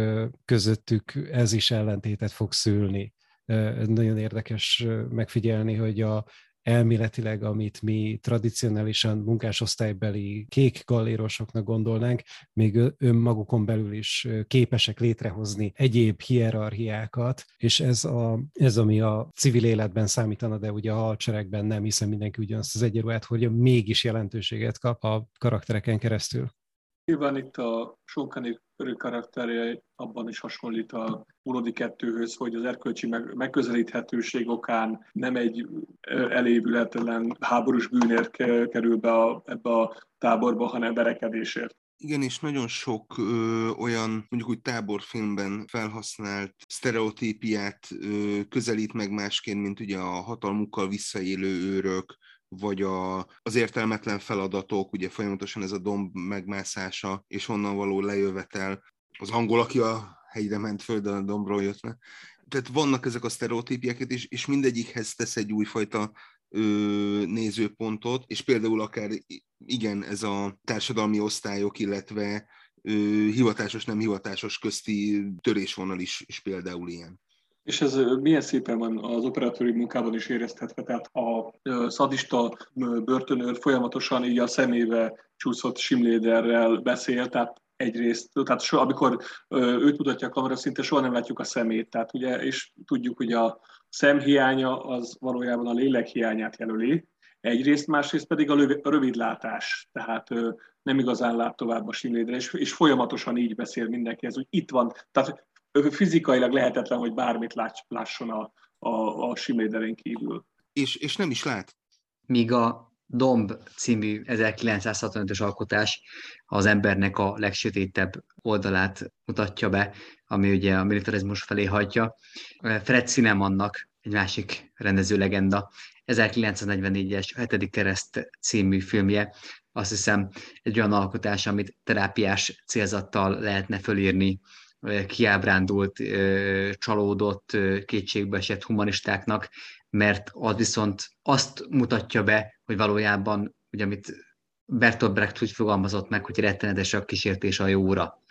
közöttük ez is ellentétet fog szülni. Nagyon érdekes megfigyelni, hogy a elméletileg, amit mi tradicionálisan munkásosztálybeli kék gallérosoknak gondolnánk, még önmagukon belül is képesek létrehozni egyéb hierarchiákat, és ez, a, ez ami a civil életben számítana, de ugye a hadseregben nem, hiszen mindenki ugyanazt az egyenruhát, hogy mégis jelentőséget kap a karaktereken keresztül. Nyilván itt a Sonkani karakterje abban is hasonlít a Ulodi kettőhöz, hogy az erkölcsi megközelíthetőség okán nem egy elévületlen háborús bűnért kerül be a, ebbe a táborba, hanem verekedésért. Igen, és nagyon sok ö, olyan, mondjuk úgy táborfilmben felhasznált sztereotípiát ö, közelít meg másként, mint ugye a hatalmukkal visszaélő őrök, vagy a, az értelmetlen feladatok, ugye folyamatosan ez a domb megmászása, és onnan való lejövetel. Az angol, aki a hegyre ment föld, a dombról jött le. Tehát vannak ezek a sztereotípieket, és, és mindegyikhez tesz egy újfajta ö, nézőpontot, és például akár igen, ez a társadalmi osztályok, illetve hivatásos, nem hivatásos közti törésvonal is, is például ilyen. És ez milyen szépen van az operatőri munkában is éreztetve, tehát a szadista börtönőr folyamatosan így a szemébe csúszott simléderrel beszél, tehát egyrészt, tehát so, amikor őt mutatja a kamera, szinte soha nem látjuk a szemét, tehát ugye, és tudjuk, hogy a szemhiánya az valójában a lélek hiányát jelöli, egyrészt, másrészt pedig a rövidlátás, tehát nem igazán lát tovább a simlédre, és, és folyamatosan így beszél mindenkihez, hogy itt van, tehát fizikailag lehetetlen, hogy bármit lásson a, a, a simléderén kívül. És, és nem is lát. Míg a Domb című 1965-ös alkotás az embernek a legsötétebb oldalát mutatja be, ami ugye a militarizmus felé hagyja. Fred Cinemannak egy másik rendező legenda, 1944-es 7. kereszt című filmje, azt hiszem egy olyan alkotás, amit terápiás célzattal lehetne fölírni kiábrándult, csalódott, kétségbeesett humanistáknak, mert az viszont azt mutatja be, hogy valójában, ugye amit Bertolt Brecht úgy fogalmazott meg, hogy rettenetes a kísértés a jóra.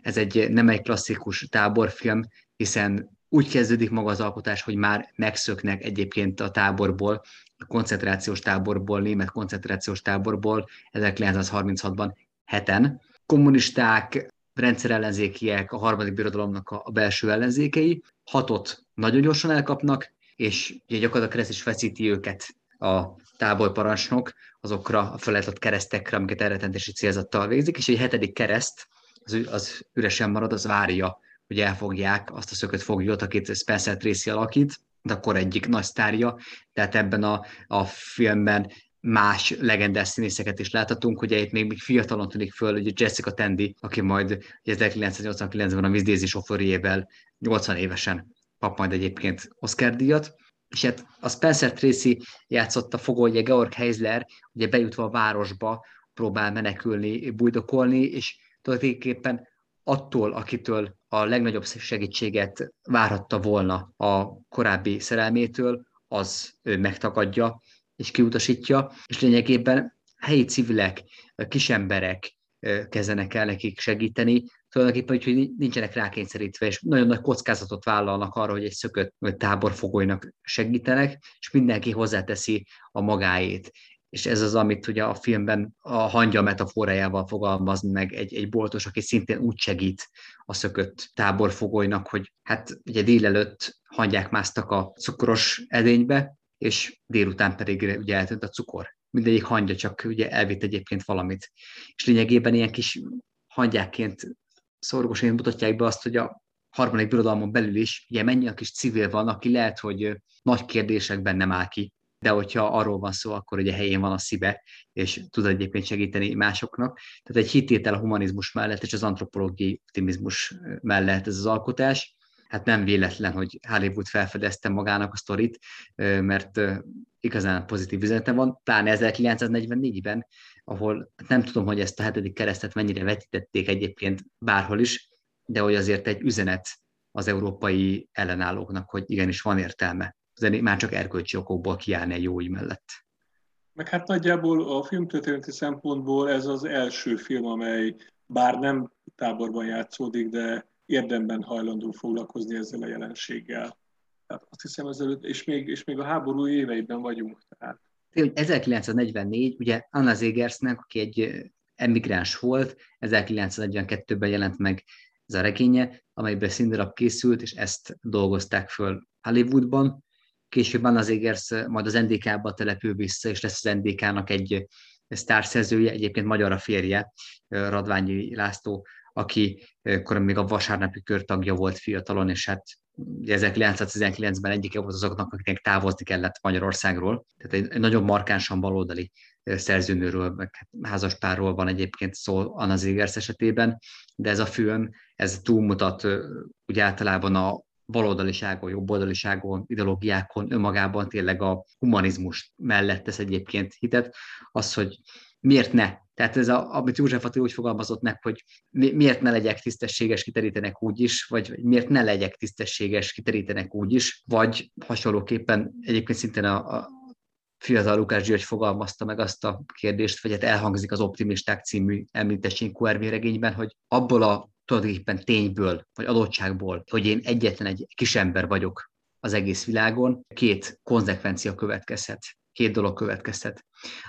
Ez egy nem egy klasszikus táborfilm, hiszen úgy kezdődik maga az alkotás, hogy már megszöknek egyébként a táborból, a koncentrációs táborból, német koncentrációs táborból 1936-ban heten. Kommunisták, rendszerellenzékiek, a harmadik birodalomnak a belső ellenzékei, hatot nagyon gyorsan elkapnak, és ugye gyakorlatilag kereszt is feszíti őket a táborparancsnok azokra a felejtett keresztekre, amiket elretentési célzattal végzik, és egy hetedik kereszt, az, az üresen marad, az várja, hogy elfogják azt a szökött foglyot, akit Spencer Tracy alakít, de akkor egyik nagy sztárja, tehát ebben a, a filmben más legendás színészeket is láthatunk, ugye itt még, még fiatalon tűnik föl, ugye Jessica Tandy, aki majd 1989-ben a Miss Daisy sofőrjével 80 évesen kap majd egyébként Oscar díjat, és hát a Spencer Tracy játszotta fogolja Georg Heisler, ugye bejutva a városba próbál menekülni, bujdokolni, és tulajdonképpen attól, akitől a legnagyobb segítséget várhatta volna a korábbi szerelmétől, az ő megtagadja és kiutasítja, és lényegében helyi civilek, kisemberek kezdenek el nekik segíteni, tulajdonképpen, hogy nincsenek rákényszerítve, és nagyon nagy kockázatot vállalnak arra, hogy egy szökött táborfogóinak segítenek, és mindenki hozzáteszi a magáét. És ez az, amit ugye a filmben a hangya metaforájával fogalmaz meg egy, egy boltos, aki szintén úgy segít a szökött táborfogóinak, hogy hát ugye délelőtt hangyák másztak a cukros edénybe, és délután pedig ugye eltűnt a cukor. Mindegyik hangya csak ugye elvitt egyébként valamit. És lényegében ilyen kis hangyákként szorgosan mutatják be azt, hogy a harmadik birodalmon belül is ugye mennyi a kis civil van, aki lehet, hogy nagy kérdésekben nem áll ki, de hogyha arról van szó, akkor ugye helyén van a szíve, és tud egyébként segíteni másoknak. Tehát egy hitétel a humanizmus mellett és az antropológiai optimizmus mellett ez az alkotás. Hát nem véletlen, hogy Hollywood felfedezte magának a sztorit, mert igazán pozitív üzenete van, pláne 1944-ben, ahol nem tudom, hogy ezt a hetedik keresztet mennyire vetítették egyébként bárhol is, de hogy azért egy üzenet az európai ellenállóknak, hogy igenis van értelme már csak erkölcsi okokból kiállni egy jó mellett. Meg hát nagyjából a filmtörténeti szempontból ez az első film, amely bár nem táborban játszódik, de érdemben hajlandó foglalkozni ezzel a jelenséggel. Tehát azt hiszem ezelőtt, és még, és még a háború éveiben vagyunk. Tehát. 1944, ugye Anna Zegersnek, aki egy emigráns volt, 1942-ben jelent meg ez a regénye, amelyben színdarab készült, és ezt dolgozták föl Hollywoodban, később az Égersz majd az NDK-ba települ vissza, és lesz az NDK-nak egy sztárszerzője, egyébként magyar a férje, Radványi László, aki akkor még a vasárnapi kör tagja volt fiatalon, és hát 1919-ben egyike volt azoknak, akiknek távozni kellett Magyarországról. Tehát egy, nagyon markánsan baloldali szerzőnőről, meg hát házaspárról van egyébként szó Anna Zégersz esetében, de ez a film, ez túlmutat úgy általában a baloldaliságon, jobboldaliságon, ideológiákon, önmagában tényleg a humanizmus mellett tesz egyébként hitet, az, hogy miért ne? Tehát ez, a, amit József Attila úgy fogalmazott meg, hogy mi, miért ne legyek tisztességes, kiterítenek úgy is, vagy miért ne legyek tisztességes, kiterítenek úgy is, vagy hasonlóképpen egyébként szintén a, a fiatal Lukás György fogalmazta meg azt a kérdést, vagy hát elhangzik az Optimisták című említésén QRV regényben, hogy abból a tulajdonképpen tényből, vagy adottságból, hogy én egyetlen egy kis ember vagyok az egész világon, két konzekvencia következhet, két dolog következhet.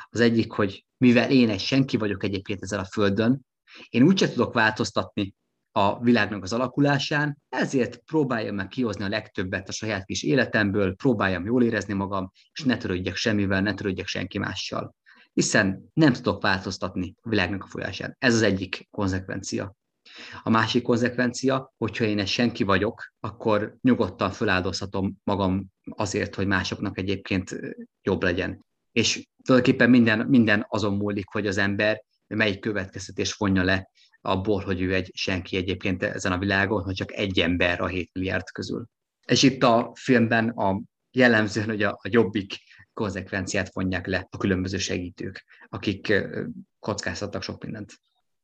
Az egyik, hogy mivel én egy senki vagyok egyébként ezen a földön, én úgyse tudok változtatni a világnak az alakulásán, ezért próbáljam meg kihozni a legtöbbet a saját kis életemből, próbáljam jól érezni magam, és ne törődjek semmivel, ne törődjek senki mással. Hiszen nem tudok változtatni a világnak a folyásán. Ez az egyik konzekvencia. A másik konzekvencia, hogyha én egy senki vagyok, akkor nyugodtan feláldozhatom magam azért, hogy másoknak egyébként jobb legyen. És tulajdonképpen minden, minden azon múlik, hogy az ember melyik következtetés vonja le abból, hogy ő egy senki egyébként ezen a világon, hogy csak egy ember a 7 milliárd közül. És itt a filmben a jellemzően, hogy a, a jobbik konzekvenciát vonják le a különböző segítők, akik kockáztattak sok mindent.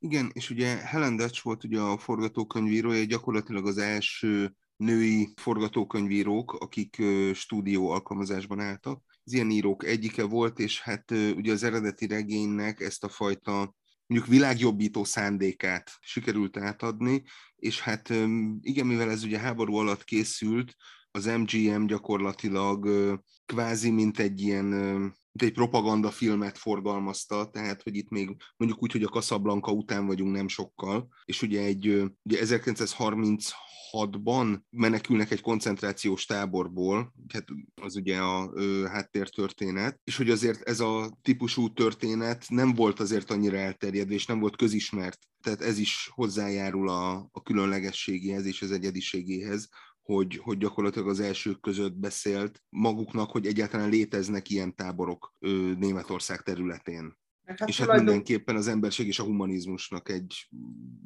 Igen, és ugye Helen Dutch volt ugye a forgatókönyvírója, gyakorlatilag az első női forgatókönyvírók, akik stúdió alkalmazásban álltak. Az ilyen írók egyike volt, és hát ugye az eredeti regénynek ezt a fajta mondjuk világjobbító szándékát sikerült átadni, és hát igen, mivel ez ugye háború alatt készült, az MGM gyakorlatilag kvázi mint egy ilyen mint egy propagandafilmet forgalmazta, tehát hogy itt még mondjuk úgy, hogy a Casablanca után vagyunk nem sokkal, és ugye egy ugye 1936-ban menekülnek egy koncentrációs táborból, hát az ugye a ö, háttértörténet, és hogy azért ez a típusú történet nem volt azért annyira elterjedő, és nem volt közismert. Tehát ez is hozzájárul a, a különlegességéhez és az egyediségéhez, hogy, hogy gyakorlatilag az elsők között beszélt maguknak, hogy egyáltalán léteznek ilyen táborok Németország területén. Hát és hát tulajdon... mindenképpen az emberség és a humanizmusnak egy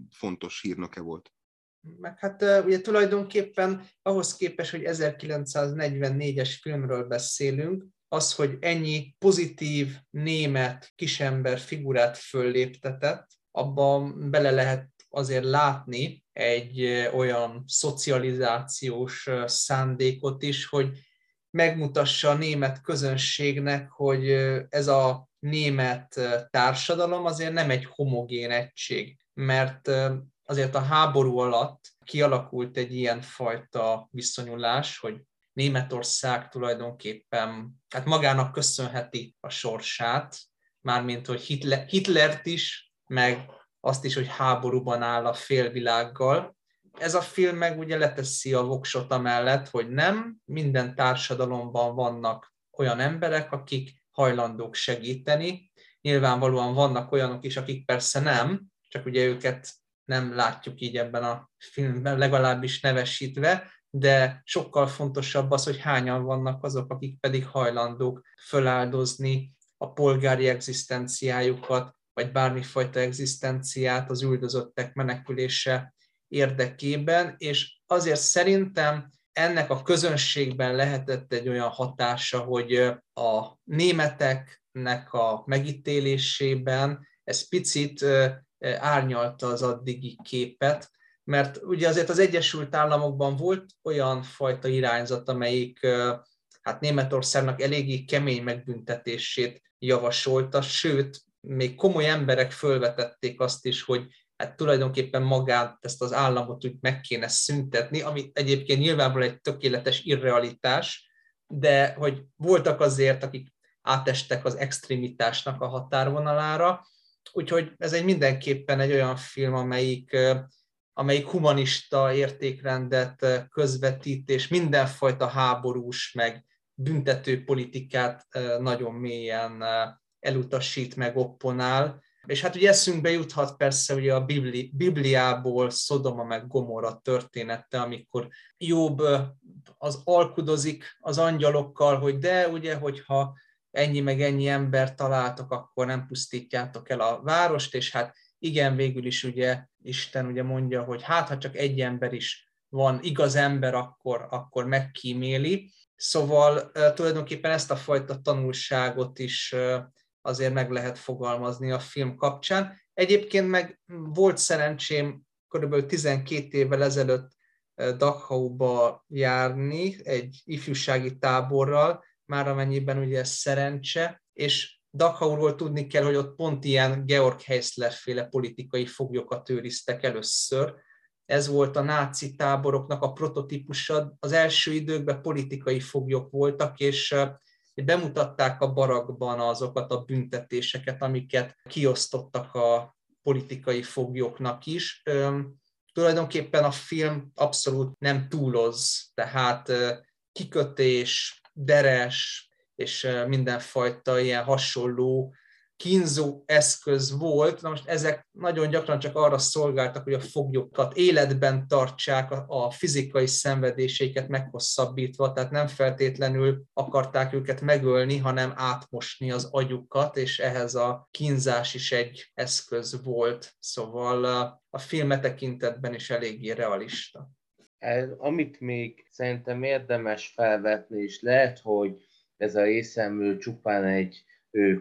fontos hírnöke volt. Meg hát ugye tulajdonképpen ahhoz képest, hogy 1944-es filmről beszélünk, az, hogy ennyi pozitív német kisember figurát fölléptetett, abban bele lehet azért látni egy olyan szocializációs szándékot is, hogy megmutassa a német közönségnek, hogy ez a német társadalom azért nem egy homogén egység, mert azért a háború alatt kialakult egy ilyen fajta viszonyulás, hogy Németország tulajdonképpen hát magának köszönheti a sorsát, mármint hogy Hitler, Hitlert is, meg azt is, hogy háborúban áll a félvilággal. Ez a film meg ugye leteszi a voksot amellett, hogy nem minden társadalomban vannak olyan emberek, akik hajlandók segíteni. Nyilvánvalóan vannak olyanok is, akik persze nem, csak ugye őket nem látjuk így ebben a filmben, legalábbis nevesítve, de sokkal fontosabb az, hogy hányan vannak azok, akik pedig hajlandók föláldozni a polgári egzisztenciájukat, vagy bármifajta egzisztenciát az üldözöttek menekülése érdekében, és azért szerintem ennek a közönségben lehetett egy olyan hatása, hogy a németeknek a megítélésében ez picit árnyalta az addigi képet, mert ugye azért az Egyesült Államokban volt olyan fajta irányzat, amelyik hát Németországnak eléggé kemény megbüntetését javasolta, sőt, még komoly emberek fölvetették azt is, hogy hát tulajdonképpen magát, ezt az államot úgy meg kéne szüntetni, ami egyébként nyilvánvalóan egy tökéletes irrealitás, de hogy voltak azért, akik átestek az extremitásnak a határvonalára, úgyhogy ez egy mindenképpen egy olyan film, amelyik, amelyik humanista értékrendet közvetít, és mindenfajta háborús, meg büntető politikát nagyon mélyen elutasít, meg opponál. És hát ugye eszünkbe juthat persze ugye a Bibli, Bibliából Szodoma meg Gomorra története, amikor Jobb az alkudozik az angyalokkal, hogy de ugye, hogyha ennyi meg ennyi ember találtok, akkor nem pusztítjátok el a várost, és hát igen, végül is ugye Isten ugye mondja, hogy hát ha csak egy ember is van, igaz ember, akkor, akkor megkíméli. Szóval tulajdonképpen ezt a fajta tanulságot is azért meg lehet fogalmazni a film kapcsán. Egyébként meg volt szerencsém körülbelül 12 évvel ezelőtt Dachau-ba járni egy ifjúsági táborral, már amennyiben ugye ez szerencse, és Dachauról tudni kell, hogy ott pont ilyen Georg Heisler féle politikai foglyokat őriztek először. Ez volt a náci táboroknak a prototípusa. Az első időkben politikai foglyok voltak, és bemutatták a barakban azokat a büntetéseket, amiket kiosztottak a politikai foglyoknak is. Tulajdonképpen a film abszolút nem túloz, tehát kikötés, deres és mindenfajta ilyen hasonló kínzó eszköz volt. Na most ezek nagyon gyakran csak arra szolgáltak, hogy a foglyokat életben tartsák a fizikai szenvedéseiket meghosszabbítva, tehát nem feltétlenül akarták őket megölni, hanem átmosni az agyukat, és ehhez a kínzás is egy eszköz volt. Szóval a filme tekintetben is eléggé realista. Amit még szerintem érdemes felvetni, és lehet, hogy ez a részemről csupán egy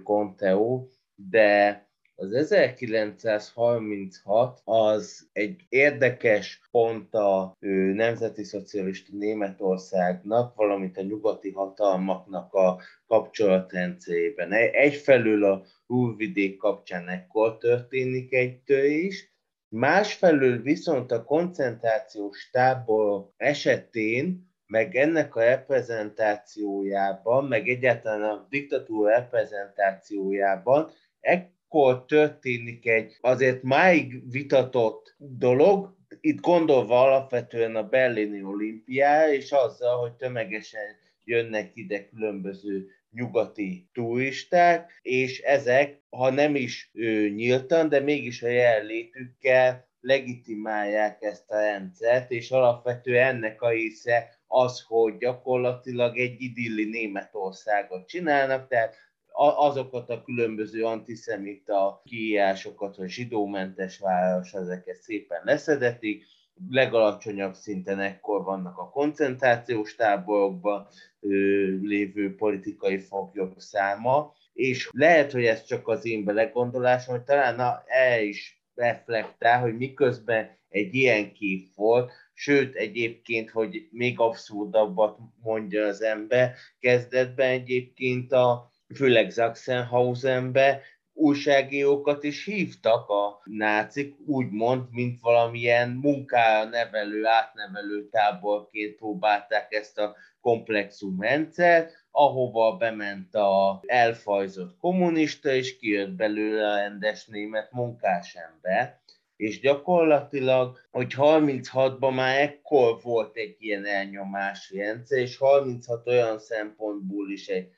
Conteo, de az 1936 az egy érdekes pont a ő, nemzeti szocialista Németországnak, valamint a nyugati hatalmaknak a kapcsolatrendszerében. Egyfelől a Újvidék kapcsán ekkor történik egy törés, másfelől viszont a koncentrációs tábor esetén meg ennek a reprezentációjában, meg egyáltalán a diktatúra reprezentációjában ekkor történik egy azért máig vitatott dolog, itt gondolva alapvetően a berlini olimpiára, és azzal, hogy tömegesen jönnek ide különböző nyugati turisták, és ezek, ha nem is ő, nyíltan, de mégis a jelenlétükkel legitimálják ezt a rendszert, és alapvetően ennek a része az, hogy gyakorlatilag egy idilli Németországot csinálnak, tehát azokat a különböző antiszemita kiírásokat, hogy zsidómentes város, ezeket szépen leszedetik, legalacsonyabb szinten ekkor vannak a koncentrációs táborokban lévő politikai foglyok száma, és lehet, hogy ez csak az én belegondolásom, hogy talán el is reflektál, hogy miközben egy ilyen kép volt, sőt egyébként, hogy még abszurdabbat mondja az ember, kezdetben egyébként a főleg Sachsenhausenbe újságírókat is hívtak a nácik, úgymond, mint valamilyen munkára nevelő, átnevelő táborként próbálták ezt a komplexum rendszert, ahova bement a elfajzott kommunista, és kijött belőle a rendes német munkásember és gyakorlatilag, hogy 36-ban már ekkor volt egy ilyen elnyomási rendszer, és 36 olyan szempontból is egy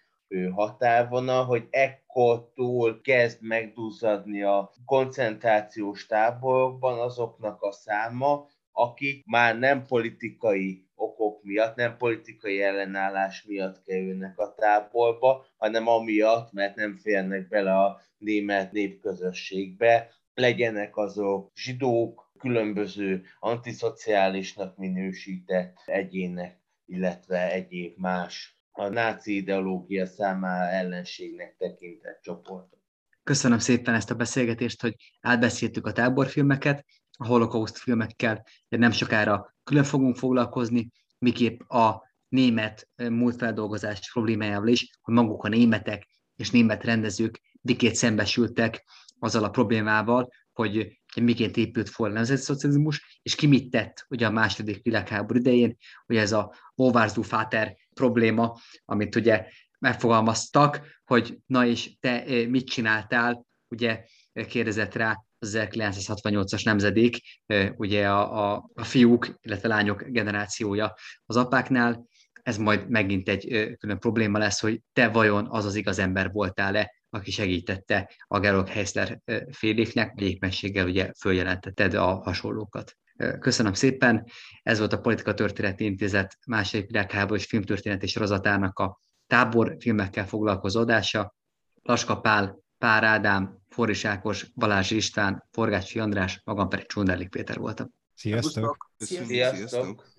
határvonal, hogy ekkortól kezd megduzzadni a koncentrációs táborokban azoknak a száma, akik már nem politikai okok miatt, nem politikai ellenállás miatt kerülnek a táborba, hanem amiatt, mert nem férnek bele a német népközösségbe, legyenek azok zsidók, különböző antiszociálisnak minősített egyének, illetve egyéb más a náci ideológia számára ellenségnek tekintett csoportok. Köszönöm szépen ezt a beszélgetést, hogy átbeszéltük a táborfilmeket, a holokauszt filmekkel, de nem sokára külön fogunk foglalkozni, miképp a német múltfeldolgozás problémájával is, hogy maguk a németek és német rendezők dikét szembesültek azzal a problémával, hogy miként épült fel a nemzeti szocializmus, és ki mit tett ugye a második világháború idején, hogy ez a Óvárzú Fáter probléma, amit ugye megfogalmaztak, hogy na és te eh, mit csináltál, ugye kérdezett rá az 1968-as nemzedék, eh, ugye a, a, a fiúk, illetve lányok generációja az apáknál, ez majd megint egy eh, külön probléma lesz, hogy te vajon az az igaz ember voltál-e, aki segítette a Georg Heisler féléknek, vagy éppenséggel ugye följelentetted a hasonlókat. Köszönöm szépen, ez volt a Politika Történeti Intézet második világháborús filmtörténeti sorozatának a tábor filmekkel foglalkozó adása. Laska Pál, Pár Ádám, Forris Ákos, Balázs István, Forgácsi András, magam pedig Csunderlik Péter voltam. Sziasztok! Sziasztok! Sziasztok.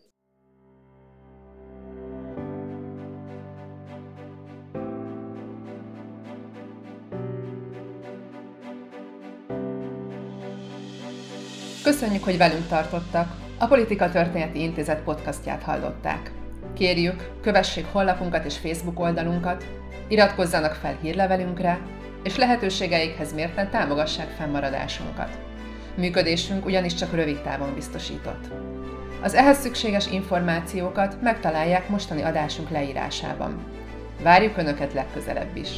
Köszönjük, hogy velünk tartottak. A Politika Történeti Intézet podcastját hallották. Kérjük, kövessék honlapunkat és Facebook oldalunkat, iratkozzanak fel hírlevelünkre, és lehetőségeikhez mérten támogassák fennmaradásunkat. Működésünk ugyanis csak rövid távon biztosított. Az ehhez szükséges információkat megtalálják mostani adásunk leírásában. Várjuk Önöket legközelebb is!